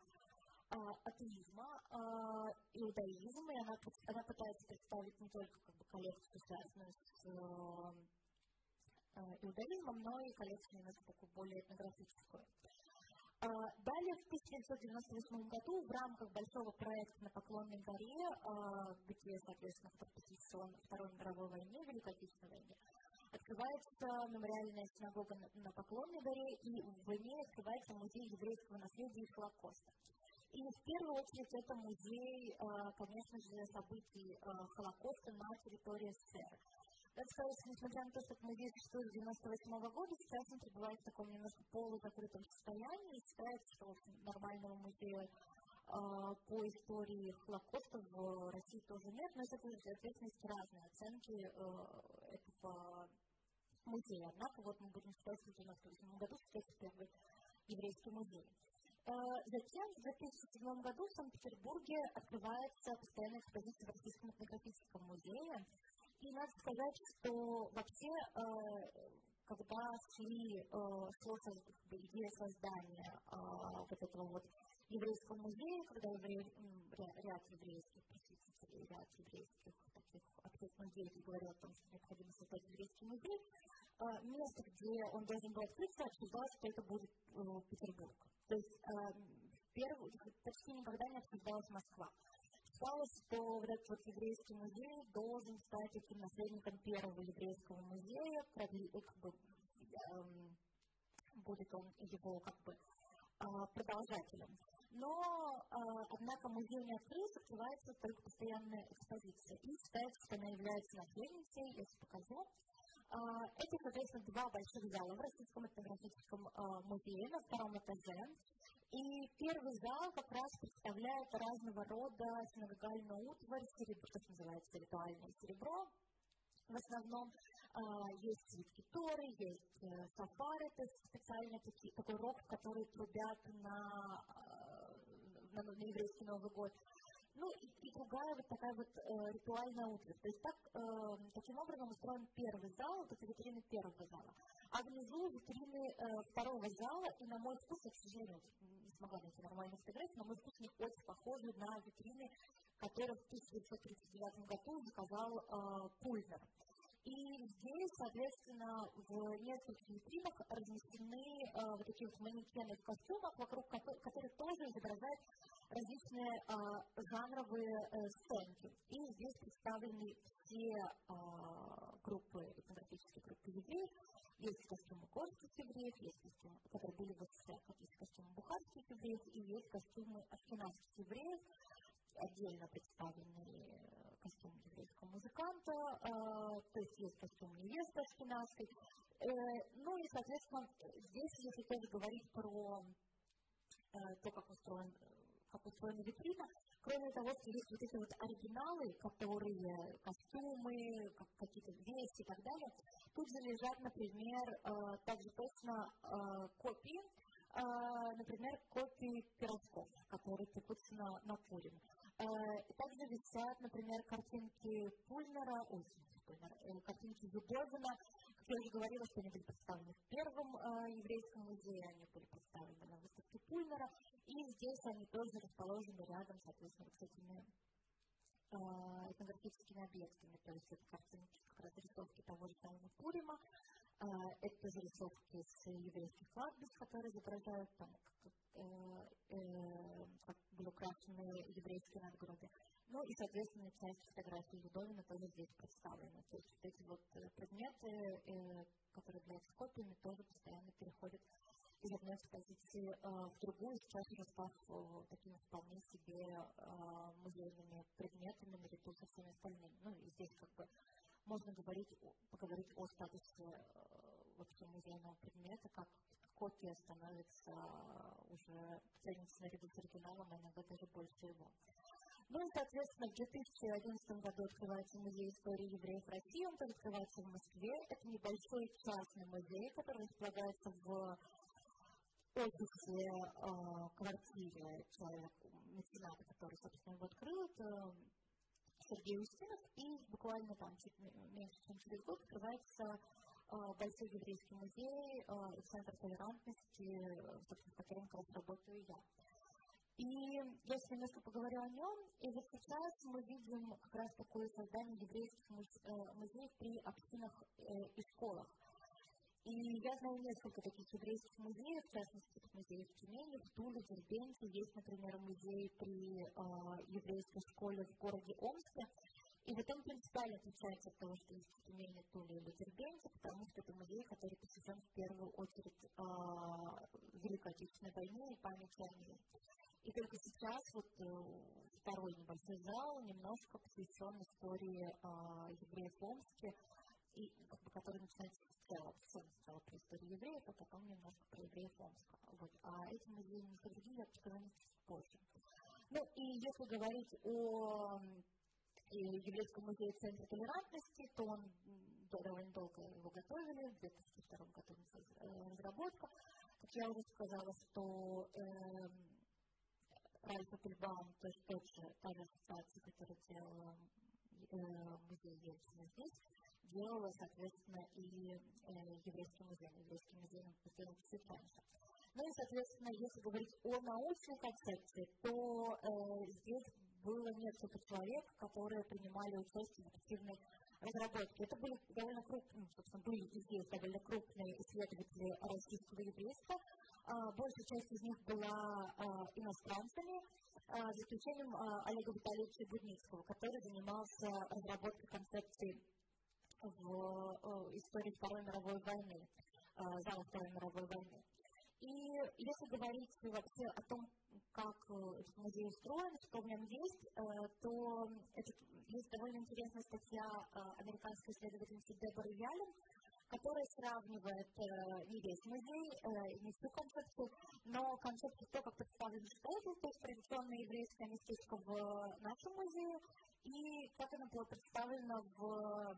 а, атеизма, а, иудаизма, и она, она пытается представить не только как бы, коллекцию, связанную с Э, иудаизмом, но и коллекцию немножко более этнографическую. А, далее, в 1998 году в рамках большого проекта на Поклонной горе, а, где, соответственно, посвящен Второй мировой войне, Великой Отечественной войне, открывается мемориальная синагога на Поклонной горе, и в ней открывается музей еврейского наследия и Холокоста. И в первую очередь это музей, а, конечно же, событий Холокоста на территории СССР. Так сказать, несмотря на то, что музей существует с 98 года, сейчас он пребывает в таком немножко полузакрытом состоянии. Считается, что нормального музея э, по истории Холокоста в России тоже нет, но это, соответственно, есть разные оценки э, этого музея. Однако вот мы будем считать, что в 1998 году считается первый еврейский музей. Затем в 2007 году в Санкт-Петербурге открывается постоянная экспозиция в Российском этнографическом музее, и надо сказать, что вообще, э, когда шли, э, шло идея создания э, вот этого вот еврейского музея, когда евре... ряд еврейских просветителей, ряд еврейских таких общественных деятелей говорил о том, что необходимо создать еврейский музей, место, где он должен был открыться, обсуждалось, что это будет Петербург. То есть первый, почти никогда не обсуждалась Москва считалось, что вот этот вот еврейский музей должен стать таким наследником первого еврейского музея, как бы, эм, будет он его как бы э, продолжателем. Но, э, однако, музей не открылся, открывается только постоянная экспозиция. И считается, что она является наследницей, я сейчас покажу. Э, это, соответственно, два больших зала в Российском этнографическом музее на втором этаже. И первый зал как раз представляет разного рода синагогальную утварь, серебро, что называется ритуальное серебро. В основном э, есть свитки Торы, есть э, сафары, то есть специально такие, такой рог, который трубят на, э, на, на еврейский Новый год. Ну и, и другая вот такая вот э, ритуальная утварь. То есть так, э, таким образом устроен первый зал, вот это витрины первого зала. А внизу витрины э, второго зала, и на мой вкус, к сожалению, смогла найти нормальную фотографию, на мой не очень похожи на витрины, которые в 1939 году заказал э, Пульнер. И здесь, соответственно, в нескольких витринах размещены э, вот такие вот манекены в костюмах, вокруг которых, тоже изображают различные э, жанровые э, сценки. И здесь представлены все э, группы, этнографические группы евреев. Есть костюмы горских евреев, есть костюмы, которые были в СССР, есть костюмы бухарских евреев, и есть костюмы ашкенадских евреев, отдельно представленные костюм еврейского музыканта, э, то есть есть костюм невесты ашкенадской. Э, ну и, соответственно, здесь, если тоже говорить про э, то, как устроен как устроена витрина. Кроме того, что есть вот эти вот оригиналы, которые костюмы, как, какие-то вещи и так далее, тут же лежат, например, э, также точно э, копии, э, например, копии пирожков, которые пекутся на, на Пурим. Э, также висят, например, картинки Пульнера, ой, Пульнера, э, картинки Зубовина, я уже говорила, что они были представлены в первом э, еврейском музее, они были представлены на выставке Пульнера, и здесь они тоже расположены рядом, соответственно, с этими э, этнографическими объектами, то есть это картины как раз рисовки того же самого Пурима, э, это зарисовки с еврейских кладбищ, которые изображают там э, э, украшены еврейские надгробия. Ну и, соответственно, часть фотографии Юдовина тоже здесь представлена. То есть вот эти вот предметы, которые являются копиями, тоже постоянно переходят из одной экспозиции э, в другую, сейчас уже став э, такими вполне себе э, музейными предметами наряду со всеми остальными. Ну и здесь как бы можно говорить, поговорить о статусе э, вообще музейного предмета, как копия становится уже ценится наряду с оригиналом, а иногда даже больше его. Ну и, соответственно, в 2011 году открывается музей истории евреев России, он открывается в Москве. Это небольшой частный музей, который располагается в офисе, э, квартире человека, мецената, который, собственно, его открыл. Это Сергей Устинов. И буквально там чуть меньше, чем через год открывается э, Большой еврейский музей э, и Центр толерантности, собственно, в котором как раз работаю я. И сейчас немножко поговорю о нем. И вот сейчас мы видим как раз такое создание еврейских э, музеев при общинах э, и школах. И я знаю несколько таких еврейских музеев, в частности, музеев в Тюмени, в Туле, в Дербенте. Есть, например, музей при э, еврейской школе в городе Омске. И вот он принципиально отличается от того, что есть в Тюмени, Туле или Дербенте, потому что это музей, который посвящен в первую очередь э, Великой Отечественной войне и памяти о ней. И только сейчас вот э, второй небольшой зал немножко посвящен истории э, евреев в Омске, и, который начинается сначала, сначала про евреев, а потом немножко про евреев Омска. Вот. А эти музеи немножко другие, я расскажу позже. Ну и если говорить о Еврейском музее Центра толерантности, то он довольно долго его готовили, в 2002 году разработка. Как я уже сказала, что э, Ральфа Пельбаум, то есть тот же, та же ассоциация, которая делала э, музей Ельцина здесь, делала, соответственно, и э, еврейский музей. Еврейский музей он сделал чуть раньше. Ну и, соответственно, если говорить о научной концепции, то э, здесь было несколько человек, которые принимали участие в активной разработке. Это были довольно крупные, собственно, были и здесь довольно крупные исследователи российского еврейства, а, большая часть из них была а, иностранцами, а, за исключением Олега Витальевича Будницкого, который занимался разработкой концепции в истории Второй мировой войны, зала Второй мировой войны. И если говорить вообще о том, как этот музей устроен, что в нем есть, то это, есть довольно интересная статья американской исследовательницы Деборы Ялен, которая сравнивает э, не весь музей, э, не всю концепцию, но концепцию то, как представлен штейбл, то есть традиционное еврейское местечко в нашем музее, и как оно было представлено в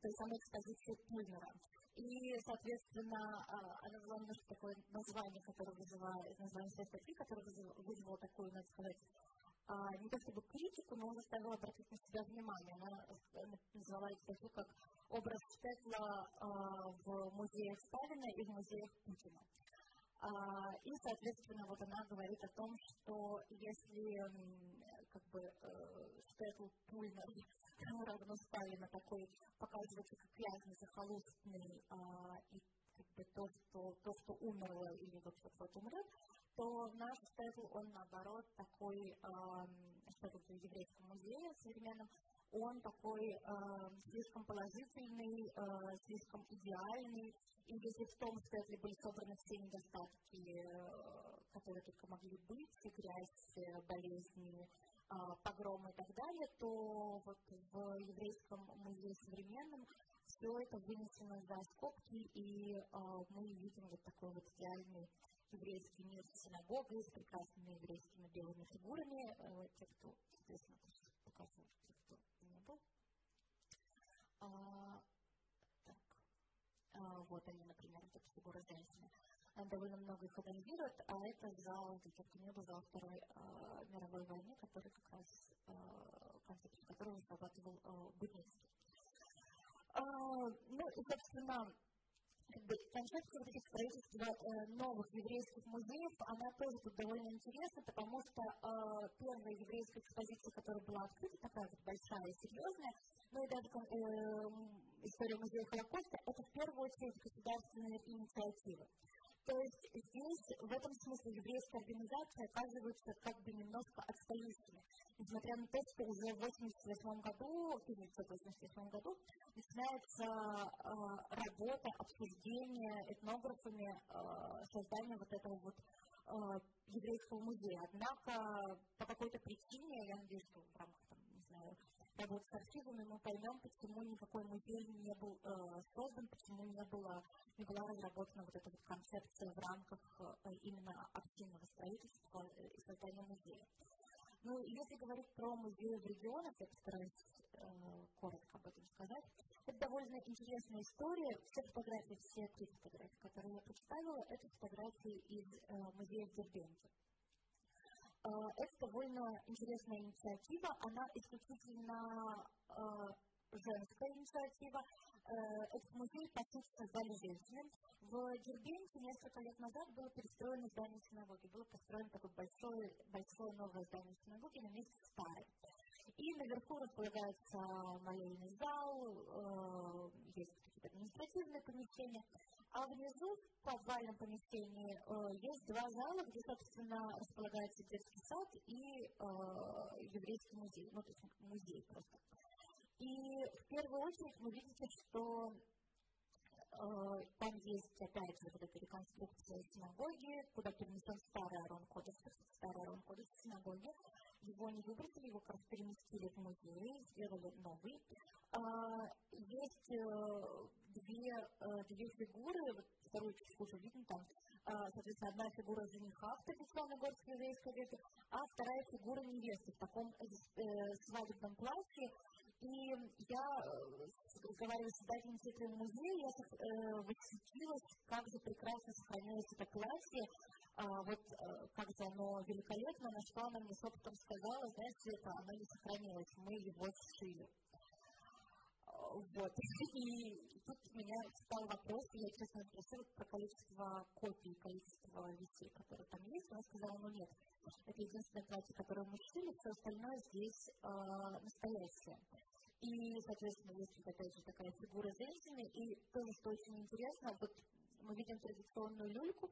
той самой экспозиции Пульмера. И, соответственно, э, она взяла немножко такое название, которое вызывает, название своей статьи, которое вызвало такую, надо сказать, а, не то чтобы критику, но заставила обратить на себя внимание. Она назвала эту статью как образ Штетла а, в музеях Сталина и в музеях Путина. А, и, соответственно, вот она говорит о том, что если как бы э, Штетл Пульнер равно Сталина такой показывается как грязный, захолустный и как бы то, что, то, что умерло или вот вот умрет, то наш Штетл, он наоборот такой, что это в еврейском музее современном, он такой э, слишком положительный, э, слишком идеальный. И если в том Стетле были собраны все недостатки, э, которые только могли быть, и грязь, болезни, погромы и так далее, то вот в еврейском музее современном все это вынесено за скобки, и э, мы видим вот такой вот идеальный еврейский мир с синагогой, с прекрасными еврейскими белыми фигурами. Э, те, кто, соответственно, покажу, те, кто не был. А, так. А, вот они, например, вот эта фигура женщины. Довольно много их анализирует, а это зал, кто не был, зал Второй а, мировой войны, который как раз, а, концепцию которого разрабатывал а, Будницкий. ну, собственно, как бы, концепция вот этих строительства э, новых еврейских музеев, она тоже тут довольно интересна, потому что э, первая еврейская экспозиция, которая была открыта, такая вот большая и серьезная, ну и даже э, история музея Холокоста, это в первую очередь государственная инициатива. То есть здесь в этом смысле еврейские организации оказываются как бы немножко отстающими. Несмотря на то, что уже в 1988 году, в 1988 году начинается э, работа, обсуждение этнографами э, создания вот этого вот э, еврейского музея. Однако по какой-то причине, я надеюсь, что в рамках там, не знаю, работы с архивами мы поймем, почему никакой музей не был э, создан, почему не было и была разработана вот эта вот концепция в рамках э, именно активного строительства э, и создания музея. Ну, если говорить про музеи в регионах, я постараюсь э, коротко об этом сказать, это довольно интересная история. Все фотографии, все три фотографии, которые я представила, это фотографии из э, музея в Дербенте. Э, это довольно интересная инициатива, она исключительно э, женская инициатива, Э, этот музей, по сути, создали женщины. В Дербенте несколько лет назад было перестроено здание синагоги. Было построено такое большое, большое новое здание синагоги на месте старой. И наверху располагается молельный зал, э, есть какие-то административные помещения. А внизу, в подвальном помещении, э, есть два зала, где, собственно, располагается детский сад и э, еврейский музей. Ну, то есть музей просто. И в первую очередь вы видите, что э, там есть, опять же, вот эта реконструкция синагоги, куда перенесен старый Арон Кодыш, старый Арон Кодыш в синагоге. Его не выбросили, его как переместили в музей, сделали новый. А, есть э, две, э, две фигуры, вот вторую чуть хуже видно там, а, соответственно, одна фигура жениха в традиционной горской еврейской одежде, а вторая фигура невесты в таком э, свадебном платье, и я, разговаривая с создательницей этого музея, я восхитилась, как же прекрасно сохранилось это платье, а, вот как же оно великолепно, на что она мне шепотом сказала, знаете, это оно не сохранилось, мы его сшили. Вот. И тут у меня стал вопрос, я, честно, спросила про количество копий, количество вещей, которые там есть. Она сказала, ну нет, это единственное платье, которое мы шили, все остальное здесь э, настоящее. И, соответственно, есть вот опять же такая фигура женщины, и тоже, что очень интересно, вот мы видим традиционную люльку,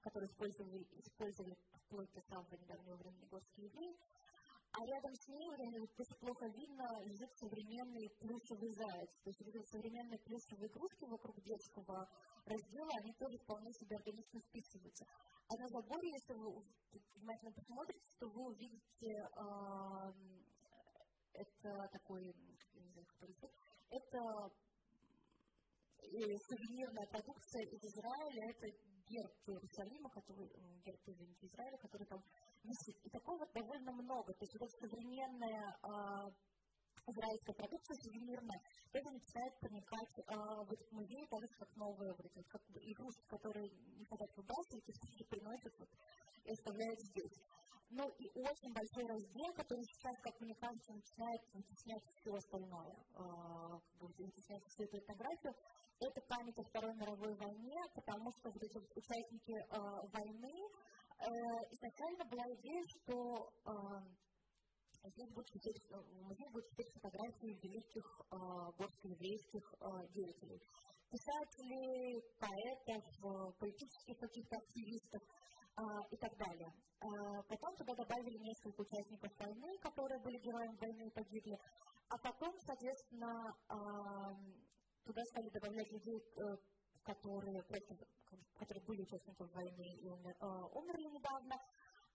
которую использовали, использовали вплоть до самого недавнего времени горские евреи, а рядом с ней, если плохо видно, лежит современный плюшевый заяц. То есть вот эти современные плюшевые игрушки вокруг детского раздела, они тоже вполне себе органично вписываются. А на заборе, если вы внимательно посмотрите, то вы увидите э, это такой, не знаю, как это э, сувенирная продукция из Израиля, это герб Иерусалима, который, герб Израиля, который там И такого довольно много. То есть вот современная э, израильская продукция сувенирная, это начинает проникать э, в этот музей, так же, как новые вот как игрушки, которые не хотят выбрасывать, и приносят вот, и оставляют здесь. Ну и очень большой раздел, который сейчас, как мне кажется, начинает вытеснять все остальное, э, как бы вытеснять всю эту этнографию, это память о Второй мировой войне, потому что вот эти участники э, войны, изначально была идея, что э, здесь будет висеть, в музее будут висеть фотографии великих э, горско-еврейских э, деятелей. Писателей, поэтов, э, политических каких-то активистов э, и так далее. Э, потом туда добавили несколько участников войны, которые были героями войны и погибли. А потом, соответственно, э, туда стали добавлять людей, э, которые, просто, которые были участниками войны и э, умерли недавно.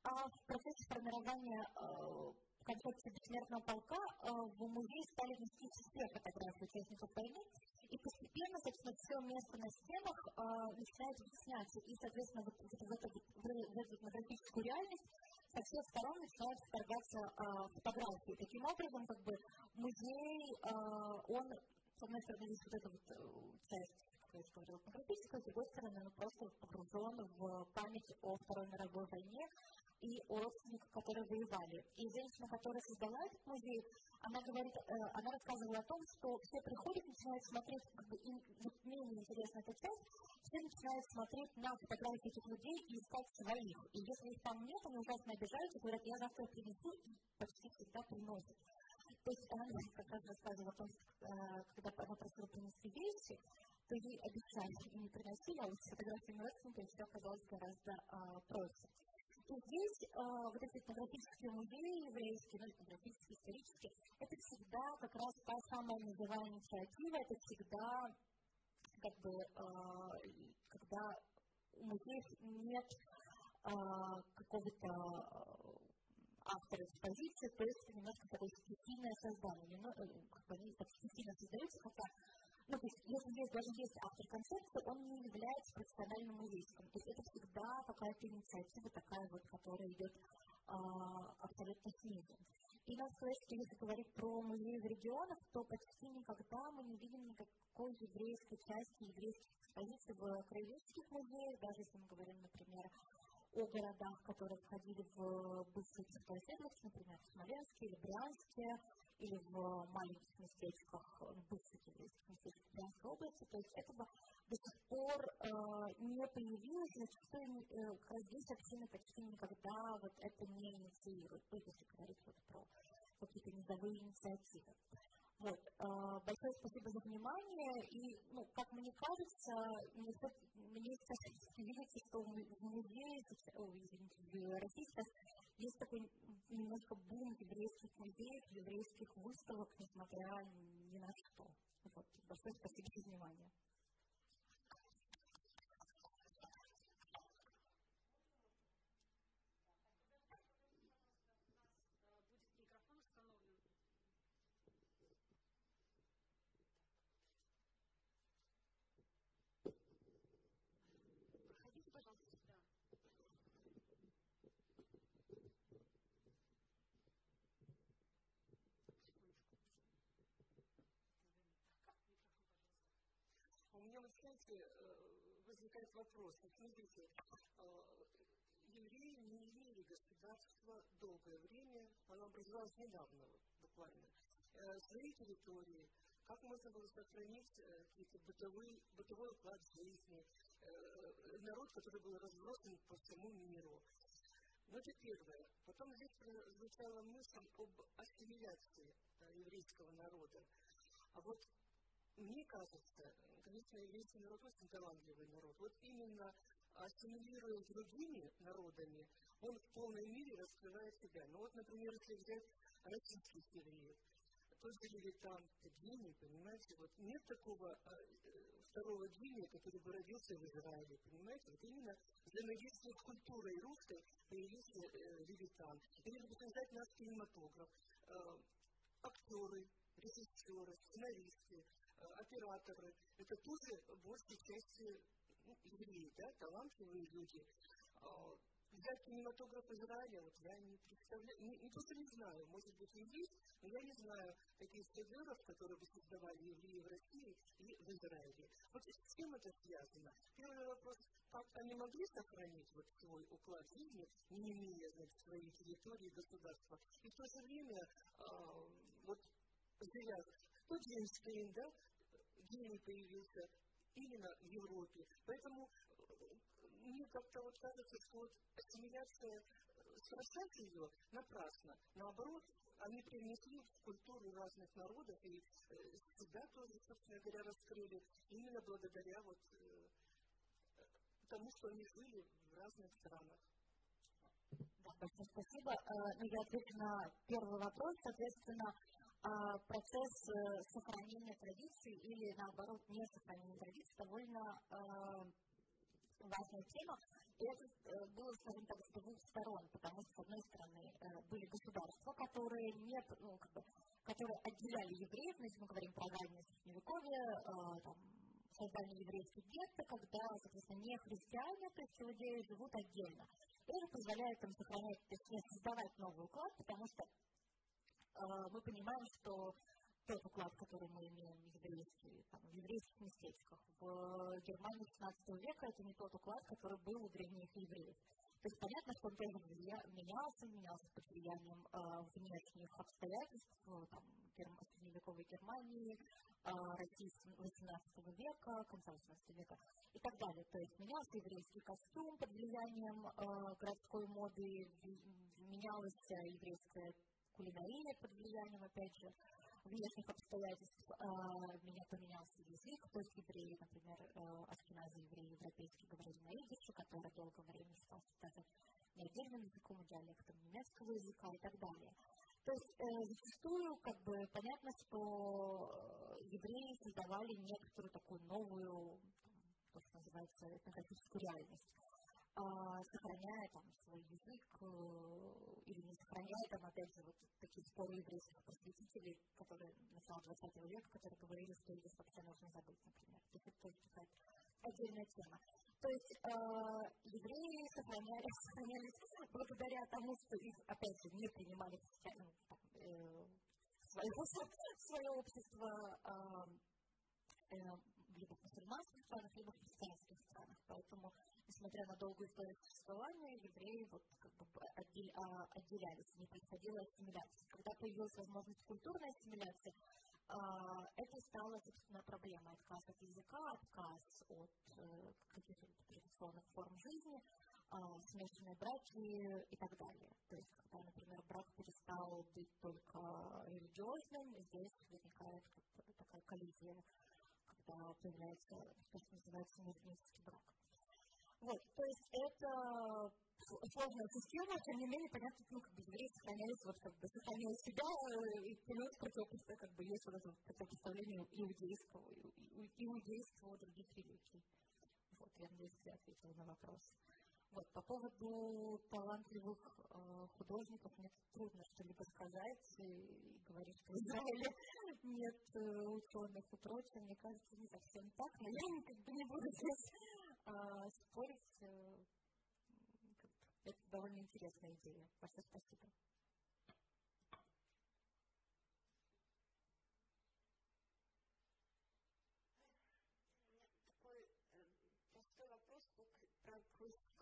А в процессе формирования э, концепции бессмертного полка в музей стали внести все фотографии участников войны, и постепенно, собственно, все место на стенах э, начинает вытесняться, и, соответственно, вот, вот в, эту, в, эту этнографическую реальность со всех сторон начинают вторгаться э, фотографии. Таким образом, как бы музей, э, он с одной стороны, есть вот эта вот э, часть, как я говорила, с другой стороны, он просто погружен в память о Второй мировой войне и о родственниках, которые воевали. И женщина, которая создала этот музей, она говорит, э, она рассказывала о том, что все приходят, начинают смотреть, как бы им вот менее интересна эта часть, все начинают смотреть на фотографии этих людей и искать своих. И если их там нет, они ужасно обижаются, говорят, я завтра принесу, и почти всегда приносят. То есть она как раз рассказывала о том, что э, когда она просила принести вещи, то ей обещали и не приносили, а вот с фотографиями родственников все оказалось гораздо а, проще. И здесь э, вот эти этнографические музеи еврейские, ну, этнографические, исторические, это всегда как раз та самая называемая инициатива, это всегда как бы, э, когда у музеев нет э, какого-то автора экспозиции, то есть немножко такое стихийное создание. Ну, как бы они так стихийно создаются, хотя ну, то есть, если здесь даже есть автор концепции, он не является профессиональным музейщиком. То есть это всегда какая-то инициатива такая вот, которая идет а, абсолютно снизу. И надо сказать, что если говорить про музеи в регионах, то почти никогда мы не видим никакой еврейской части, еврейских экспозиций в краеведческих музеях, даже если мы говорим, например, о городах, которые входили в бывшую Черкасобласть, например, в Смоленске или Брянске, или в маленьких местечках, бывших еврейских местечках Брянской области. То есть этого до сих пор э, не появилось, зачастую э, как раз здесь общины почти никогда вот это не инициируют, то есть если говорить вот про какие-то низовые инициативы. Вот. Э, большое спасибо за внимание. И, ну, как мне кажется, мне, мне сейчас видите, что в музее, извините, в России сейчас есть такой немножко бум еврейских музеев, еврейских выставок, несмотря ни на что. Вот. Большое спасибо за внимание. Знаете, э, возникает вопрос. Смотрите, э, евреи не имели государства долгое время, оно образовалось недавно, буквально, э, своей территории, как можно было сохранить какие-то бытовые, бытовой уклад жизни, народ, который был разбросан по всему миру. Ну, это первое. Потом здесь звучала мысль об ассимиляции еврейского народа. А вот мне кажется, конечно, еврейский народ очень талантливый народ. Вот именно ассимилируя с другими народами, он в полной мере раскрывает себя. Ну вот, например, если взять российских евреев, тот же Левитан, гений, понимаете, вот нет такого а, э, второго гения, который бы родился в Израиле, понимаете, вот именно взаимодействие с культурой русской появился э, Левитан. Или, взять наш кинематограф, э, актеры, режиссеры, сценаристы, операторы, это тоже большей части ну, да, талантливые люди. А, взять кинематограф Израиля, вот я не представляю, не, просто не знаю, может быть и есть, но я не знаю таких шедевров, которые бы создавали евреи в России и в Израиле. Вот с чем это связано? Первый вопрос, как они могли сохранить вот свой уклад жизни, не имея, значит, своей территории государства. И в то же время, э, вот, зря тот Эйнштейн, да, гений появился именно в Европе. Поэтому э, мне как-то вот кажется, что вот ассимиляция э, совершать ее напрасно. Наоборот, они привнесли в культуру разных народов и э, себя тоже, собственно говоря, раскрыли именно благодаря вот тому, что они жили в разных странах. Да, большое спасибо. Ну, я отвечу на первый вопрос. Соответственно, процесс э, сохранения традиций или, наоборот, не сохранения традиций довольно а, важная тема. Это э, было, скажем так, с двух сторон, потому что, с одной стороны, э, были государства, которые, не, ну, как бы, которые отделяли евреев, если мы говорим про раннее средневековье, там, создание еврейских гетто, когда, соответственно, не христиане, то есть иудеи живут отдельно. Это позволяет им сохранять, то есть создавать новый уклад, потому что а, мы понимаем, что тот уклад, который мы имеем еврейский, там, в еврейских местечках, в Германии 16 века, это не тот уклад, который был у древних евреев. То есть понятно, что он тоже менялся, менялся под влиянием э, внешних обстоятельств, э, там, герм... средневековой Германии, э, России XVIII века, конца XVIII века и так далее. То есть менялся еврейский костюм под влиянием э, городской моды, менялась еврейская кулинария под влиянием, опять же, внешних обстоятельств э, меня поменялся язык, то есть евреи, например, э, ашкеназы евреи европейские говорили на идише, который долгое время считался даже не языком, а диалектом немецкого языка и так далее. То есть э, зачастую как бы понятно, что евреи создавали некоторую такую новую, что называется, этнографическую реальность а, сохраняя там свой язык э, или не сохраняя там, опять же, вот такие споры еврейских просветителей, которые начала 20 века, которые говорили, что идиш вообще нужно забыть, например. То есть это тоже такая отдельная тема. То есть э, евреи сохранялись, сохранялись благодаря тому, что их, опять же, не принимали ну, там, э, свое общество э, э, либо в мусульманских странах, либо в христианских странах. Поэтому несмотря на долгую историю существования, евреи вот как бы а, отделялись, не происходила ассимиляция. Когда появилась возможность культурной ассимиляции, а, это стало, собственно, проблемой. Отказ от языка, отказ от э, каких-то традиционных форм жизни, а, смешанные браки и так далее. То есть, когда, например, брак перестал быть только религиозным, здесь возникает как такая коллизия, когда появляется то, что называется международный брак. Вот, то есть это сложная система, тем не менее, понятно, ну, как бы евреи сохранялись, вот, как бы, сохранили себя, и плюс противопоставление, как бы, есть вот это противопоставление иудейского, иудейского других религий. Вот, я надеюсь, я ответила на вопрос. Вот, по поводу талантливых э, художников мне трудно что-либо сказать и говорить, что в Израиле нет э, ученых и прочее. Мне кажется, не совсем так, но я как бы не буду здесь а, спорить. Э, это довольно интересная идея. Большое спасибо.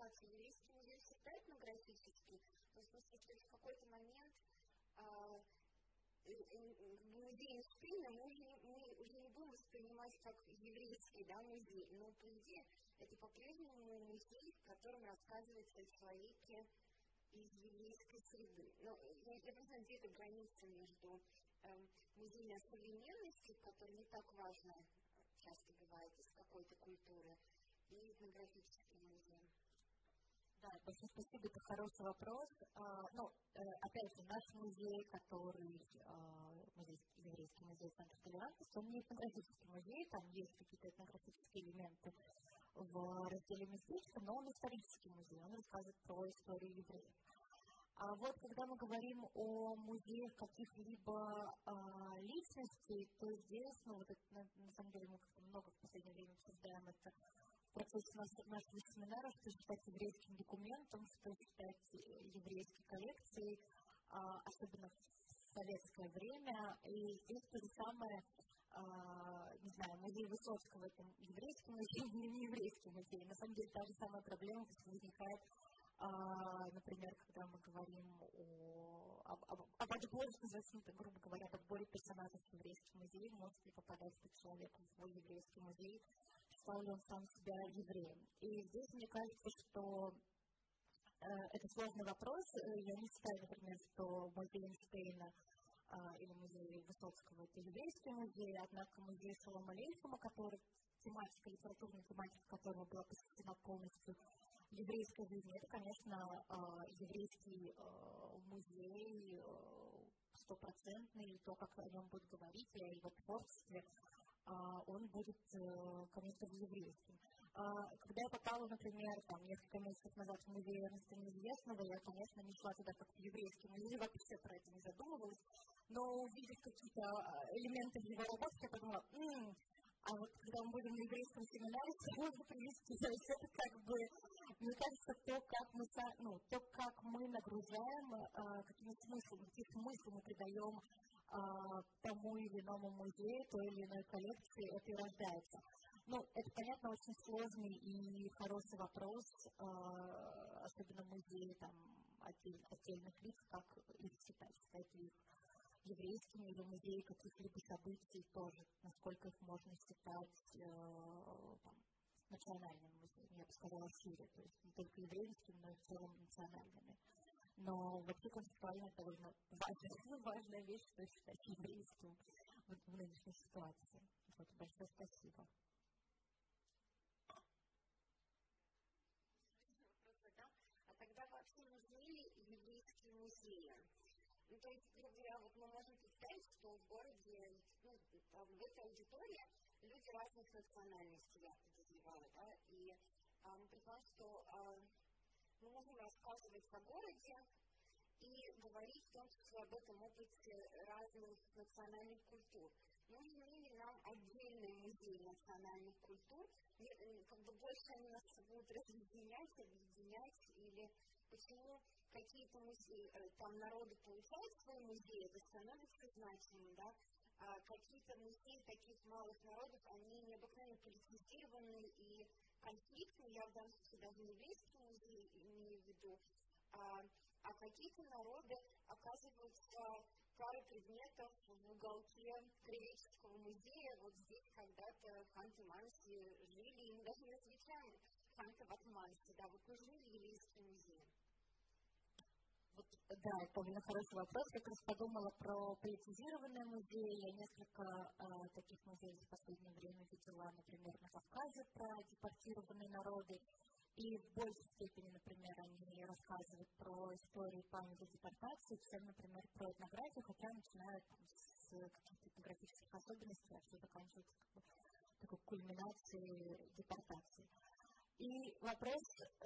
классификацию еврейский музей всегда этнографический, в смысле, что в какой-то момент а, музей Эйнштейна мы уже, мы уже не будем воспринимать как еврейский да, музей, но по идее это по-прежнему музей, в котором рассказывается о человеке из еврейской среды. Но я, я просто где эта граница между эм, музеем современности, который не так важно часто бывает из какой-то культуры, и этнографическим музеем. Да, большое спасибо, это хороший вопрос. А, ну, э, опять же, наш музей, который а, музей, еврейский музей Центра толерантности, он не этнографический музей, там есть какие-то этнографические элементы в разделе местечко, но он исторический музей, он рассказывает про историю евреев. А вот когда мы говорим о музеях каких-либо а, личностей, то здесь, ну вот это, на, на самом деле мы как-то много в последнее время обсуждаем это процессе наших, наших семинаров, что считать еврейским документом, что считать э, еврейской коллекцией, а, особенно в советское время. И здесь то же самое, не знаю, музей Высоцкого, это еврейский музей, не еврейский музей. На самом деле та же самая проблема возникает а, например, когда мы говорим о, об, об, об отборе, ну, грубо говоря, об отборе персонажей в еврейский музей, может ли попадать человек в еврейский музей, считал ли он сам себя евреем. И здесь мне кажется, что э, это сложный вопрос. Я не считаю, например, что музей Эйнштейна э, или музей Высоцкого это еврейский музей, однако музей Шалома Алейхима, который тематика, литературная тематика которого была посвящена полностью еврейской жизни, это, конечно, э, еврейский э, музей стопроцентный, то, как о нем будут говорить, о его творчестве, а, он будет, э, конечно еврейским. А, когда я попала, например, там, несколько месяцев назад в музей Эрнеста Неизвестного, я, конечно, не шла туда как в еврейский музей, вообще про это не задумывалась, но увидев какие-то а, элементы его работе, я подумала, м-м, а вот когда мы будем на еврейском семинаре, можно привести, то есть это как бы, мне кажется, то, как мы, ну, то, как мы нагружаем, а, какими смыслами, какие смыслы мы придаем тому или иному музею, той или иной коллекции, это и рождается. Ну, это, понятно, очень сложный и хороший вопрос, э, особенно в музее там, отдель, отдельных лиц, как их считать, считать их еврейскими или музеи каких-либо событий тоже, насколько их можно считать э, там, национальным музеем, я бы сказала шире, то есть не только еврейскими, но и в целом национальными. Но вообще концептуально это довольно важная, важная вещь, что считать еврейским в нынешней ситуации. Вот, большое спасибо. Музея. Ну, то есть, грубо вот мы можем представить, что в городе, ну, в этой аудитории люди разных национальностей, я подозреваю, да, и а, мы предполагаем, что а, мы можем рассказывать о городе и говорить в том числе об этом опыте разных национальных культур. Нужно ли нам отдельный музей национальных культур? Как бы больше они нас будут разъединять, объединять, или почему какие-то музеи, э, там народы получают свой музей, это становится значимым, да, а какие-то музеи таких малых народов, они необыкновенно политизированы и конфликтны, я в данном случае даже не еврейский музей имею в виду, а, а какие-то народы оказываются пару предметов в уголке Кривеческого музея, вот здесь когда-то Ханты Манси жили, и мы даже не различаем Ханты Ватманси, да, вот нужны ли еврейские музеи? Вот, да, это довольно хороший вопрос. Я как раз подумала про политизированные музеи. Я несколько э, таких музеев в последнее время видела, например, на Кавказе про депортированные народы. И в большей степени, например, они рассказывают про историю памяти депортации, чем, например, про этнографию, хотя начинают с каких-то этнографических особенностей, а все заканчивается бы, такой кульминацией депортации. И вопрос э,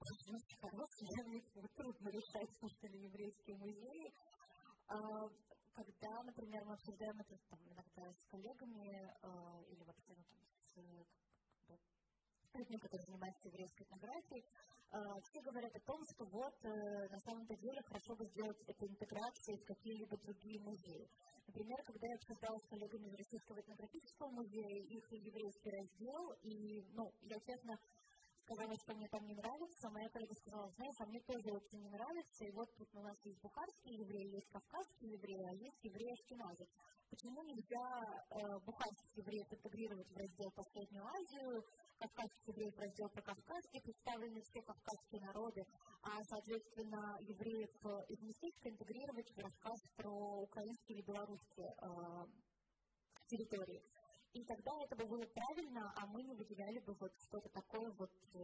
очень хороший, трудно решать, что ли еврейские музеи. А, когда, например, мы обсуждаем это там, иногда с коллегами э, или вообще ну, там, с людьми, которые занимаются еврейской этнографией, э, все говорят о том, что вот э, на самом-то деле хорошо бы сделать эту интеграцию в какие-либо другие музеи. Например, когда я обсуждала с коллегами из Российского этнографического музея их еврейский раздел, и, ну, я честно сказала, что мне там не нравится, моя коллега сказала, знаешь, а мне тоже очень не нравится, и вот тут у нас есть бухарские евреи, есть кавказские евреи, а есть евреи ашкеназы. Почему нельзя э, бухарских евреев интегрировать в раздел «Последнюю Азию», кавказских евреев в раздел про кавказские, представлены все кавказские народы, а, соответственно, евреев из местечка интегрировать в рассказ про украинские или белорусские э, территории. И тогда это бы было правильно, а мы не выделяли бы вот что-то такое вот э,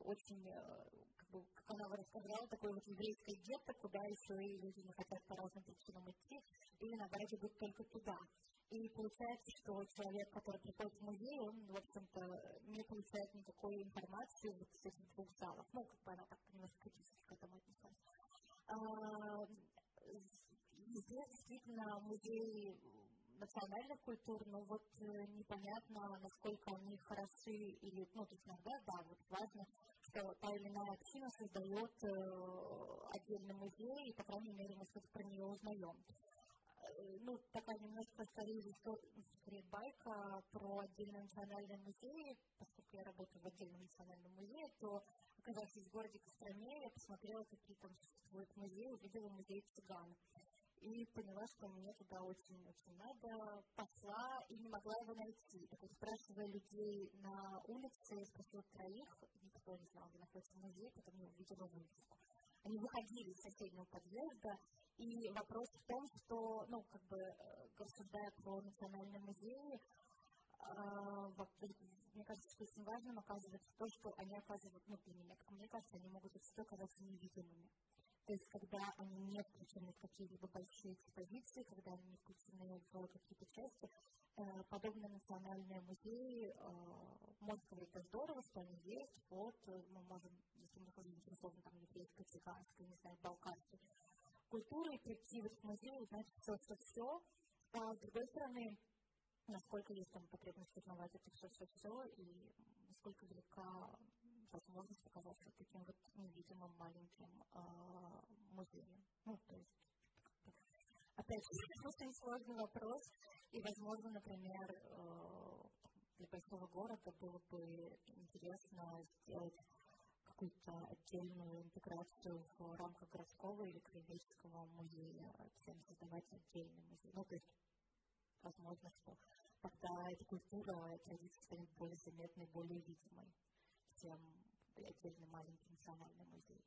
очень, э, как, бы, как она рассказала, такое вот еврейское гетто, куда еще и люди не хотят по разным причинам идти, или наоборот идут только туда. И получается, что человек, который приходит в музей, он, в общем-то, не получает никакой информации вот с этих двух залов. Ну, как бы она так немножко критически к этому отнеслась. А, здесь действительно музей национальных культур, но вот э, непонятно, насколько они хороши или, ну, то есть иногда, да, вот важно, что та или иная община создает э, отдельный музей, и, по крайней мере, мы что-то про нее узнаем. Э, ну, такая немножко скорее, скорее байка про отдельные национальные музеи, поскольку я работаю в отдельном национальном музее, то, оказавшись в городе Костроме, я посмотрела, какие там существуют музеи, увидела музей цыган и поняла, что мне туда очень-очень надо, пошла и не могла его найти. Так вот, спрашивая людей на улице, спросила троих, никто не знал, где находится музей, потом я увидела вывеску. Они выходили из соседнего подъезда, и вопрос в том, что, ну, как бы, э, рассуждая про национальные музеи, э, мне кажется, что очень важным оказывается то, что они оказывают, ну, для меня, как мне кажется, они могут зачастую оказаться невидимыми. То есть, когда они не включены в какие-либо большие экспозиции, когда они не включены в какие-то части, э, подобные национальные музеи, э, можно говорить, это здорово, что они есть, вот, мы можем, если мы заинтересованы там еврейской, цыганской, не знаю, балканской культурой, прийти в этот музей, узнать все-все-все, а с другой стороны, насколько есть там потребность узнавать это все-все-все, и насколько велика возможность оказаться таким вот невидимым маленьким э, музеем. Ну, то есть, опять же, очень сложный вопрос, и, возможно, например, э, для большого города было бы интересно сделать какую-то отдельную интеграцию в рамках городского или краеведческого музея, чем создавать отдельный музей. Ну, то есть, возможно, что тогда эта культура, традиция станет более заметной, более видимой, чем отдельный маленький национальный музей.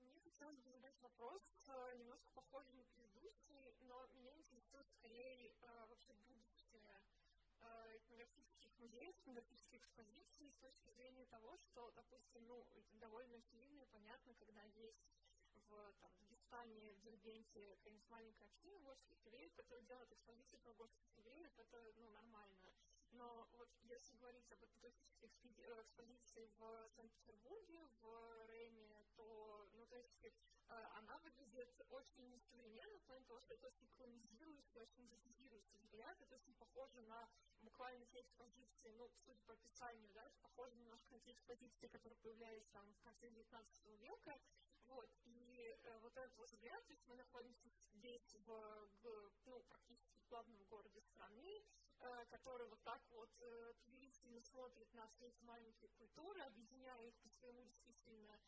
Мне хотелось бы задать вопрос, э, немножко похожий на предыдущий, но меня интересует скорее э, вообще будущее этнографических музеев, этнографических экспозиций с точки зрения того, что, допустим, ну, довольно очевидно и понятно, когда есть в Дагестане, в Дербенте какая-нибудь маленькая община горских евреев, которая делает экспозиции про горских евреев, это ну, нормально. Но вот если говорить об этнографической экспозиции в Санкт-Петербурге, в Реме, то, ну, то есть, э, она выглядит очень несовременно в плане того, что это очень колонизирующий, очень экзотизирующий взгляд, это очень похоже на буквально те экспозиции, ну, судя по описанию, да, похоже немножко на те экспозиции, которые появлялись там в конце 19 века, вот, и э, вот этот вот взгляд, то есть мы находимся здесь в, в ну, практически главном городе страны, э, который вот так вот э, смотрит на все эти маленькие культуры, объединяя их по своему действительно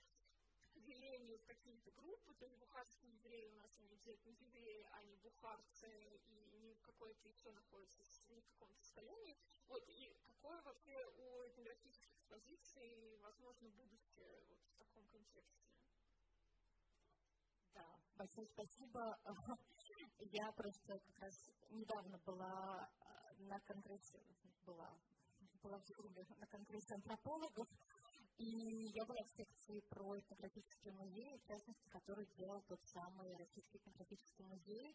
делению в какие-то группы, то есть бухарские евреи у нас они обязательно евреи, а не бухарцы, и не в какой-то еще находятся, не в каком-то состоянии. Вот, и какое вообще у этнографических экспозиций, возможно, будущее вот в таком контексте? Большое спасибо. Я просто как раз недавно была э, на конгрессе, была, была в Зуме на конгрессе антропологов, и я была в секции про этнографический музей, в частности, который делал тот самый Российский этнографический музей.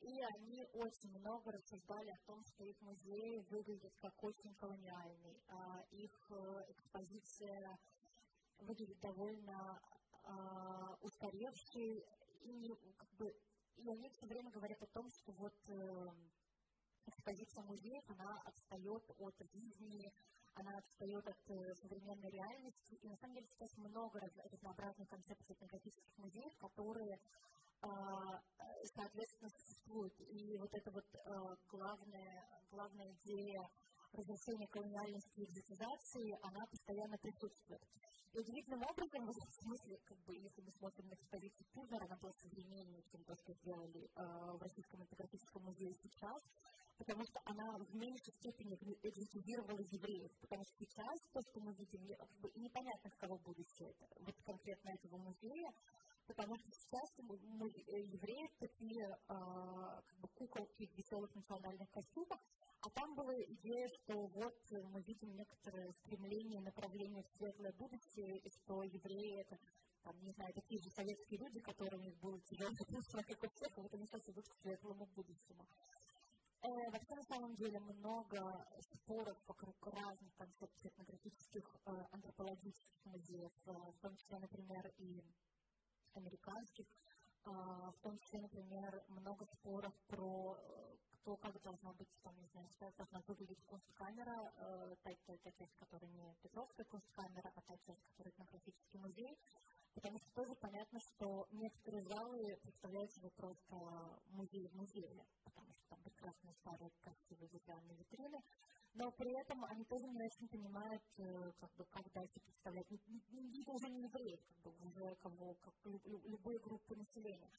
И они очень много рассуждали о том, что их музей выглядит как очень колониальный, а их э, экспозиция выглядит довольно э, устаревший, и, как бы, и они все время говорят о том, что вот э, экспозиция музеев, она отстает от жизни, она отстает от э, современной реальности. И на самом деле сейчас много раз, разнообразных концепций этнографических музеев, которые э, соответственно существуют. И вот эта вот э, главная, главная идея разрушения колониальности и экзотизации, она постоянно присутствует. И удивительным образом, в смысле, как бы, если мы смотрим на экспозицию Пузера, она была современнее, чем то, что сделали э, в Российском этнографическом музее сейчас, потому что она в меньшей степени экзотизировала евреев, потому что сейчас то, что мы видим, как бы, непонятно, в кого будущее это, вот конкретно этого музея, потому что сейчас э, евреи такие э, как бы куколки в веселых национальных костюмах, а там была идея, что вот мы видим некоторое стремление, направление в светлое будущее, и что евреи это, там, не знаю, такие же советские люди, которые у них было тяжелое чувство, как у всех, вот они сейчас идут к светлому будущему. Э, вообще, на самом деле, много споров вокруг разных концепций этнографических, э, антропологических музеев, э, в том числе, например, и американских, э, в том числе, например, много споров про то, как должна быть, там, не знаю, как должна выглядеть кунсткамера, э, та, та, та часть, которая не Петровская кунсткамера, а та часть, которая этнографический музей, потому что тоже понятно, что некоторые залы представляют себе просто музей в музее, потому что там прекрасные старые красивые деревянные витрины, но при этом они тоже не очень понимают, э, как бы, как дальше представлять. Не, не, не, уже не евреев, как бы, уже кого, как любые группы населения.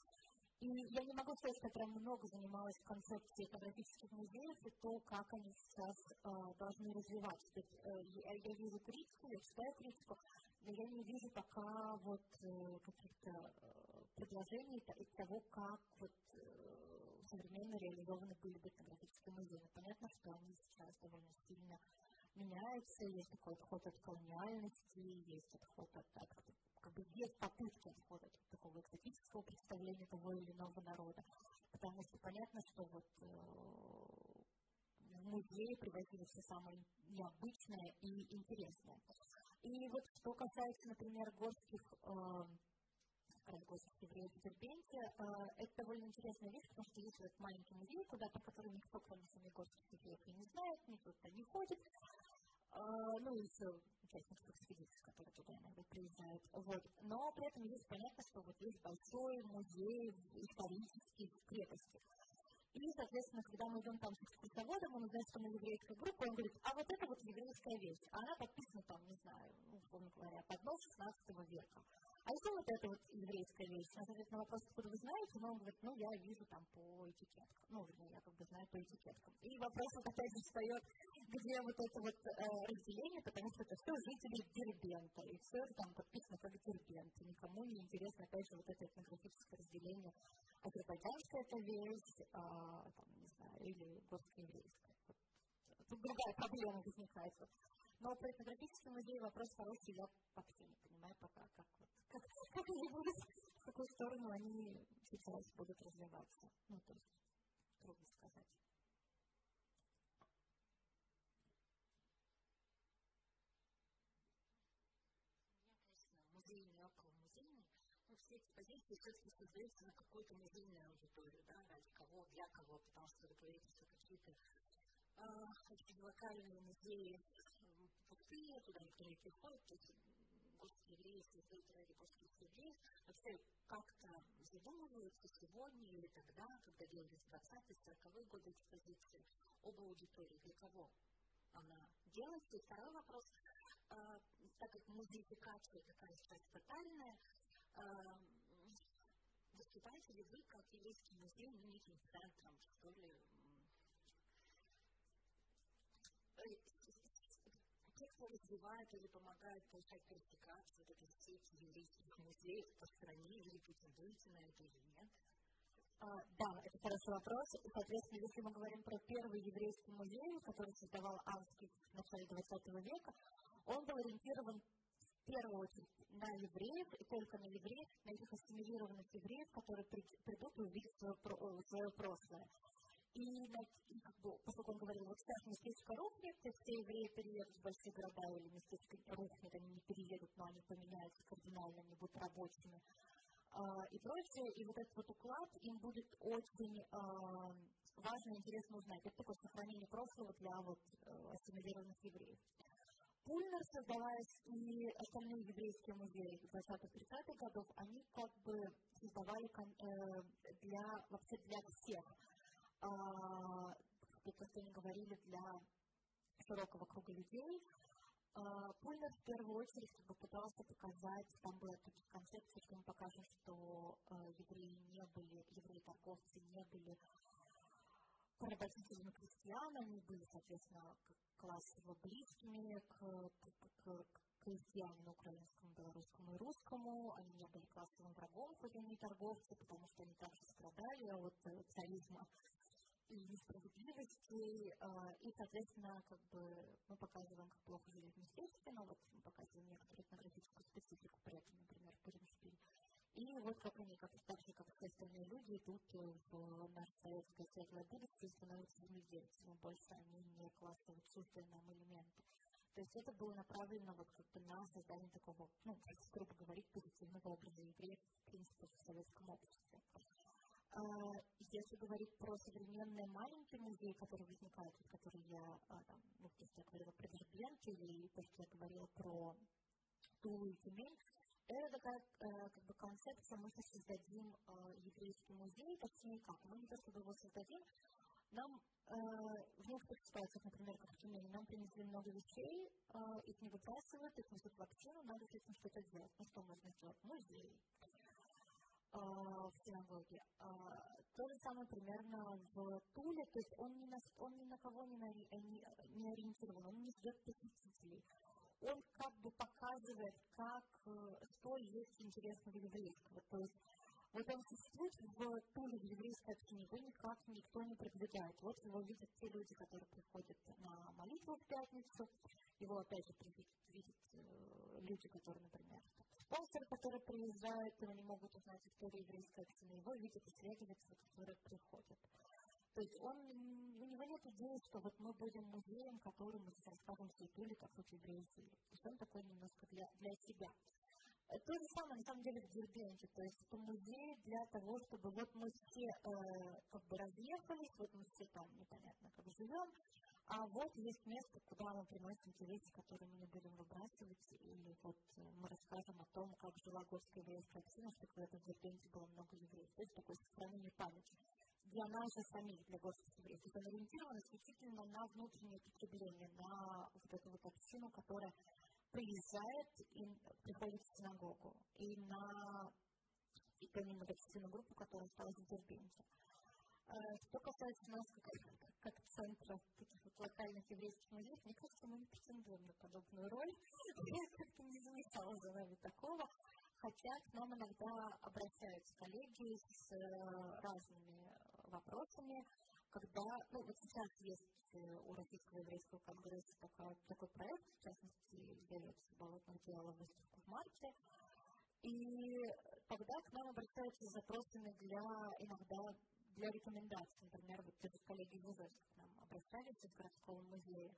И я не могу сказать, что я прям много занималась концепцией этнографических музеев и то, как они сейчас э, должны развиваться. То есть, э, я, я вижу критику, я читаю критику, но я не вижу пока вот э, каких-то э, предложений и того, как вот э, современно реализованы были бы этнографические музеи. Но понятно, что они сейчас довольно сильно меняются, есть такой отход от колониальности, есть отход от, от как бы есть попытки отхода от такого экзотического представления того или иного народа. Потому что понятно, что вот э, в музее привозили все самое необычное и интересное. И вот что касается, например, горских э, горских евреев в Дербенте, э, это довольно интересная вещь, потому что есть этот маленький музей куда-то, который никто, кроме самих горских евреев, и не знает, никто туда не ходит. Э, ну, из участников экспедиции, которые туда иногда приезжают. Вот. Но при этом здесь понятно, что вот есть большой музей исторический в крепости. И, соответственно, когда мы идем там с экскурсоводом, он узнает, что мы еврейская группа, он говорит, а вот это вот еврейская вещь. А она подписана там, не знаю, условно говоря, под нос 16 века. А еще вот эта вот еврейская вещь, на ответ на вопрос, откуда вы знаете, но он говорит, ну, я вижу там по этикеткам. Ну, вернее, я как бы знаю по этикеткам. И вопрос вот опять же встает, где вот это вот э, разделение, потому что это все жители Дербента, и все там подписано как Дербент. И никому не интересно, опять же, вот это этнографическое разделение. Азербайджанская это вещь, а, там, не знаю, или горско-еврейская. Вот. Тут другая проблема возникает. Но про этнографический музей вопрос хороший, я вообще не понимаю пока, как вот как, как они будут, в какую сторону они сейчас будут развиваться. Ну, то есть, трудно сказать. музей не около музейный, ну, все экспозиции все-таки создаются на какую-то музейную аудиторию, да, ради кого, для кого, потому что вы говорите, что какие-то э, локальные музеи пустые, туда никто не приходит, то есть русские евреи создают ради русских евреев, вообще как-то задумываются сегодня или тогда, когда делались 20-е, 40-е годы экспозиции, об аудитории, для кого она делается. И второй вопрос, э, так как музеификация такая сейчас тотальная, э, выступаете ли вы как еврейский музей ну, неким центром, что ли, кто развивает или помогает повышать квалификацию вот этой сети еврейских музеев по стране, или претендуете на это или нет? А, да, это хороший вопрос. Соответственно, если мы говорим про первый еврейский музей, который создавал Авский в начале 20 века, он был ориентирован в первую очередь на евреев, и только на евреев, на этих ассимилированных евреев, которые придут и увидят свое, свое прошлое. И, бы, поскольку он говорил, вот сейчас местечко рухнет, то все евреи переедут в большие города, или местечко рухнет, они не переедут, но они поменяются кардинально, они будут рабочими а, и прочее. И вот этот вот уклад им будет очень а, важно и интересно узнать. Это такое сохранение прошлого для вот а, ассимилированных евреев. Пульнер, создаваясь и остальные еврейские музеи 20-30-х годов, они как бы создавали э, для, вообще для всех как они говорили, для широкого круга людей. Пульнер в первую очередь как бы пытался показать, там была такая концепция, что мы покажем, что евреи не были, евреи-торговцы не были порабощителями крестьян, они были, соответственно, классово близкими к, к, к, крестьянину украинскому, белорусскому и русскому, они не были классовым врагом, хоть они и торговцы, потому что они также страдали от царизма и несправедливости, и, соответственно, как бы мы показываем, как плохо жили в местечке, но вот мы показываем некоторую этнографическую специфику при этом, например, в Буримшпиле. И вот как они, как, так же, как все остальные люди, идут в наше советское светлое будущее и становятся земледельцами. Больше они не классово чуждые нам элементы. То есть это было направлено вот как бы на создание такого, ну, грубо говоря, позитивного образа евреев, в принципе, в советском обществе. А, если говорить про современные маленькие музеи, которые возникают, которые я, а, там, ну, то есть я говорила про Дербент или то, что я говорила про Тулу и Тюмень, это такая э, как бы концепция, мы создадим еврейский музей, точнее как, мы не то чтобы его создадим, нам в некоторых ситуациях, например, как в Тюмени, нам принесли много вещей, их не выбрасывают, их несут в общину, надо с этим что-то делать. Ну что можно сделать? Музей в синагоге. То же самое примерно в Туле, то есть он ни на, он ни на кого не, не, не ориентирован, он не ждет посетителей. Он как бы показывает, как, что есть интересного еврейского. То есть вот он существует в Туле, в еврейской общине, его никак никто не продвигает. Вот его видят те люди, которые приходят на молитву в пятницу, его опять же видят э, люди, которые, например, спонсоры, которые приезжают, и они могут узнать историю еврейской общины, его видят исследователи, которые приходят. То есть он, у него нет идеи, что вот мы будем музеем, который мы сейчас всей Туле, как вот евреи. То есть он такой немножко для, для себя. Э, то же самое, на самом деле, в Дербенте. То есть это музей для того, чтобы вот мы все э, как бы разъехались, вот мы все там непонятно как живем, А вот есть место, куда мы приносим те вещи, которые мы не будем выбрасывать, или вот э, мы расскажем о том, как жила горская еврейская община, что когда-то Дербенте было много евреев. То есть такое сохранение памяти для нас же самих, для горских евреев. То есть он ориентирован исключительно на внутреннее потребление, на вот эту вот общину, которая приезжает и приходит в синагогу, и на и ту многочисленную группу, которая осталась в Дербенте. Э, что касается нас как, как центра таких вот локальных еврейских музеев, мне кажется, мы не претендуем на подобную роль. Я как-то не замечала за нами такого. Хотя к нам иногда обращаются коллеги с э, разными вопросами, когда, ну, вот сейчас есть э, у Российского еврейского конгресса такой, такой проект, в частности, является болотных дела выставку в марте, и тогда к нам обращаются с запросами для иногда для рекомендаций. Например, вот те коллеги из Ижевска к нам обращались из городского музея.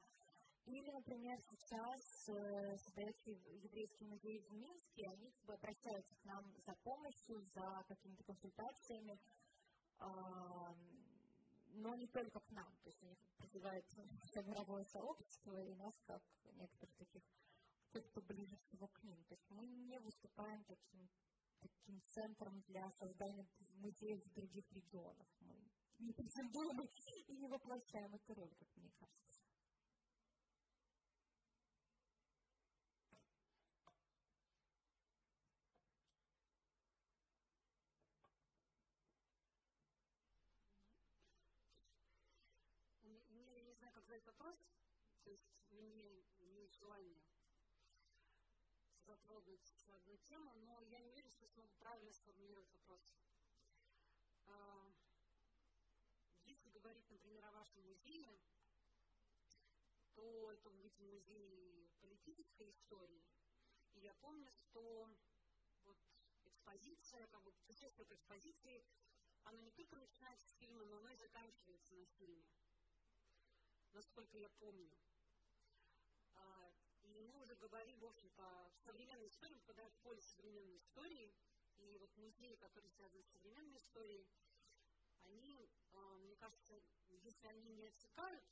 Или, например, сейчас э, создается еврейский музей в Минске, они как бы обращаются к нам за помощью, за какими-то консультациями, э, но не только к нам. То есть они призывают все мировое сообщество и нас как некоторых таких, кто ближе всего к ним. То есть мы не выступаем таким таким центром для создания музеев в других регионах. Мы не претендуем и не воплощаем эту роль, как мне кажется. Мне, я не знаю, как задать вопрос, то есть мне не желание затронуть одну тему, но я не уверена, что смогу правильно сформулировать вопрос. А, если говорить, например, о вашем музее, то это будет музей политической истории. И я помню, что вот экспозиция, как бы путешествие к экспозиции, оно не только начинается с фильма, но оно и заканчивается на фильме. Насколько я помню. А, мы уже говорим, в общем-то, в современной истории, попадают в поле современной истории. И вот музеи, которые связаны с современной историей, они, э, мне кажется, если они не отсекают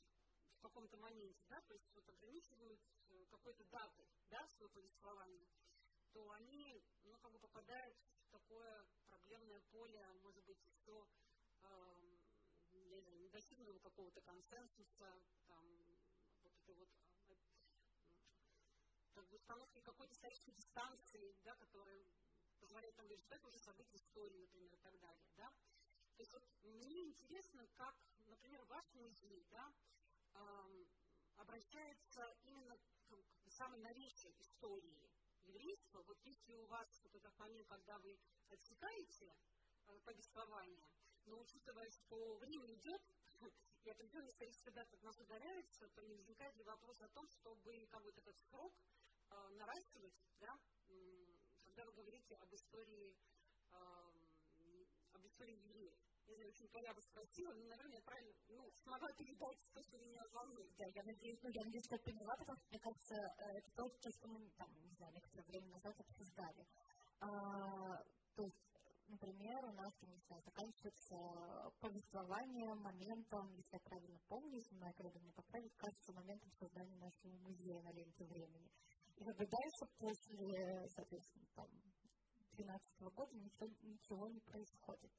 в каком-то моменте, да, то есть вот ограничивают э, какой-то датой, да, свое повествование, то они, ну, как бы попадают в такое проблемное поле, может быть, что э, не знаю, недостигнутого какого-то консенсуса, там, вот это вот как бы установки какой-то исторической дистанции, да, которая позволяет там это уже событие истории, например, и так далее, да. То есть вот мне интересно, как, например, ваш музей, да, эм, обращается именно к, к самой новейшей истории еврейства. Вот если у вас вот этот момент, когда вы отсекаете э, повествование, но учитывая, что время идет, и определенная историческая дата от нас удаляется, то не возникает ли вопрос о том, чтобы как бы этот срок наращивать, да, когда вы говорите об истории, э, об истории евреев. Не знаю, очень я бы спросила, но, наверное, я правильно ну, смогла передать то, что меня волнует. Да, я надеюсь, ну, я надеюсь, что я поняла, потому что, мне кажется, э, это то, что мы, там, не знаю, некоторое время назад обсуждали. А, то есть, например, у нас, не знаю, заканчивается повествование моментом, если я правильно помню, если моя коллега меня поправит, кажется, моментом создания нашего музея на ленте времени. И как бы дальше, после, соответственно, там, 2012 года ничего, ничего не происходит.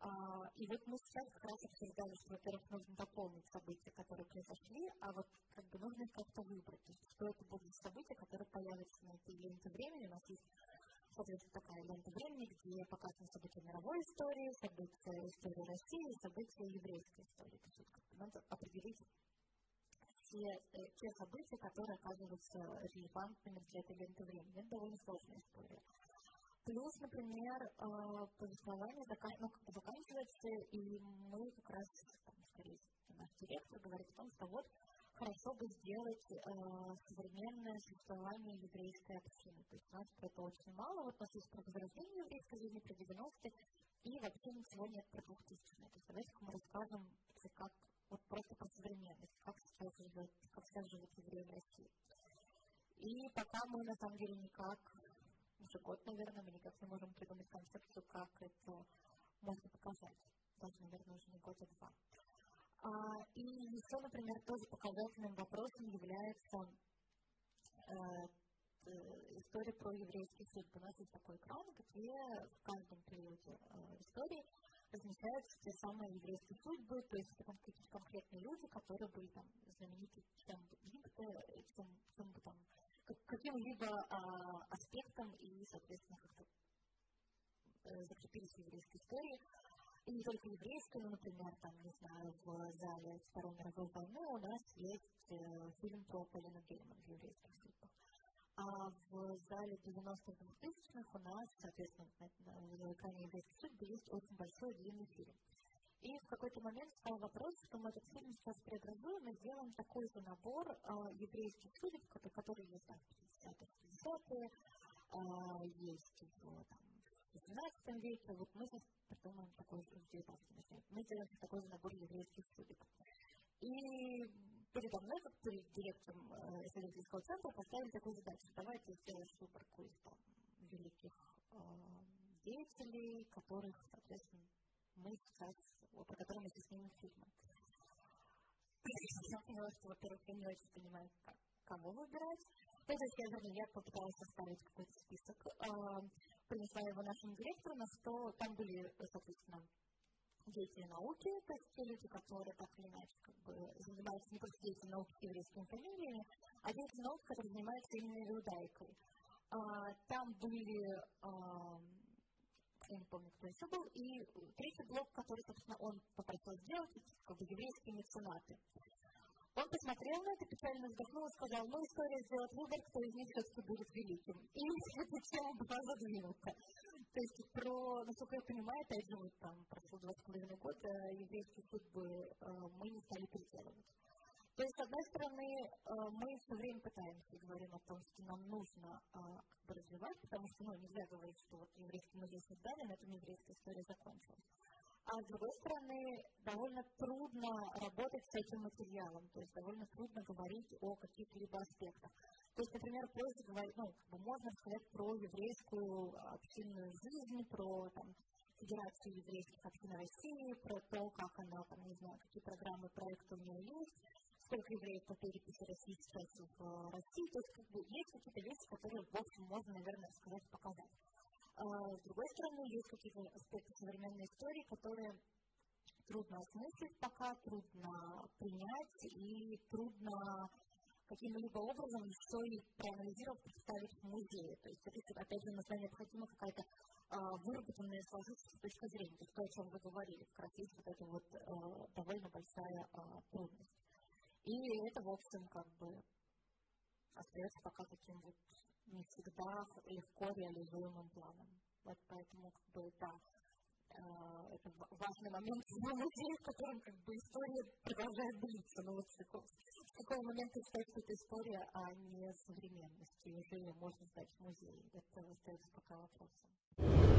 А, и вот мы сейчас как раз обсуждали, что, во-первых, нужно дополнить события, которые произошли, а вот как бы нужно как-то выбрать. То есть, что это будут события, которые появятся на этой ленте времени. У нас есть, соответственно, такая лента времени, где показаны события мировой истории, события истории России, события еврейской истории. То есть, надо определить все э, те события, которые оказываются релевантными для этой ленты времени. Это довольно сложная история. Плюс, например, э, повествование закан... ну, заканчивается, и мы как раз, там, скорее наш директор говорит о том, что вот хорошо бы сделать э, современное существование еврейской общины. То есть у нас про это очень мало. Вот у нас есть про возрождение еврейской жизни, про 90-е, и вообще ничего нет про 2000 То есть давайте мы расскажем, как вот просто про современность, как сейчас живет, как сейчас живут евреи в России. И пока мы на самом деле никак, уже год, наверное, мы никак не можем придумать концепцию, как это можно показать. Даже, наверное, уже не год, а два. А, и еще, например, тоже показательным вопросом является э, история про еврейский суд. У нас есть такой экран, где в каждом периоде э, истории размещаются те самые еврейские судьбы, то есть это какие-то конкретные люди, которые были там знамениты чем-либо, чем, чем бы там, каким-либо а, аспектом и, соответственно, как-то э, закрепились в еврейской истории. И не только еврейской, но, например, там, не знаю, в зале Второй мировой войны у нас есть э, фильм про Полину Гейман в еврейских судьбах. А в зале 90-х 2000-х у нас, соответственно, на экране еврейской судьбы есть очень большой длинный фильм. И в какой-то момент стал вопрос, что мы этот фильм сейчас преобразуем и сделаем такой же набор э, еврейских судеб, которые есть там, в 50-е, э, есть в, там, в 18 веке. Вот мы сейчас придумаем такой же в 19 веке. Мы сделаем такой же набор еврейских судеб. И передо мной, как перед директором э, исследовательского центра, поставили такую задачу. Давайте сделать выборку из там, великих э, деятелей, которых, соответственно, мы сейчас, по которым мы сейчас снимем фильмы. Я поняла, что, во-первых, я не очень понимаю, как, кого выбирать. То есть я, я попыталась составить какой-то список, э, принесла его нашему директору, на что там были, соответственно, деятели науки, то есть те люди, которые так или иначе как бы, занимаются не просто деятельной науки с еврейскими фамилиями, а деятели науки, которые занимаются именно иудаикой. А, там были, а, я не помню, кто еще был, и третий блок, который, собственно, он попросил сделать, как бы еврейские меценаты. Он посмотрел на это, печально вздохнул и сказал, ну, история сделать выбор, кто из них все-таки будет великим. И эта тема была задвинута. То есть про, насколько я понимаю, опять же, вот там прошло два с половиной года, еврейские судьбы э, мы не стали переделывать. То есть, с одной стороны, э, мы все время пытаемся говорим о том, что нам нужно э, как бы развивать, потому что ну, нельзя говорить, что вот еврейский музей создали, на этом еврейская история закончилась. А с другой стороны, довольно трудно работать с этим материалом, то есть довольно трудно говорить о каких-либо аспектах. То есть, например, просто говорить, ну, можно сказать про еврейскую общинную жизнь, про там, Федерацию еврейских общин России, про то, как она, там, не знаю, какие программы, проекты у нее есть, сколько евреев по переписи России сейчас в России. То есть, как бы, есть какие-то вещи, которые, в общем, можно, наверное, рассказать, показать. А, с другой стороны, есть какие-то аспекты современной истории, которые трудно осмыслить пока, трудно принять и трудно каким-либо образом еще и проанализировав, представить в музее. То есть, это, опять же, нас необходима какая-то а, выработанная сложившаяся точка зрения. То есть то, о чем вы говорили, как раз есть вот эта вот а, довольно большая а, трудность. И это, в общем, как бы остается пока таким вот не всегда легко реализуемым планом. Вот поэтому, как бы, да, это важный момент в музее, в котором как бы история продолжает длиться. Но вот с какого момента считается эта история, а не современность, и уже можно сдать в музей. Это остается пока вопросом.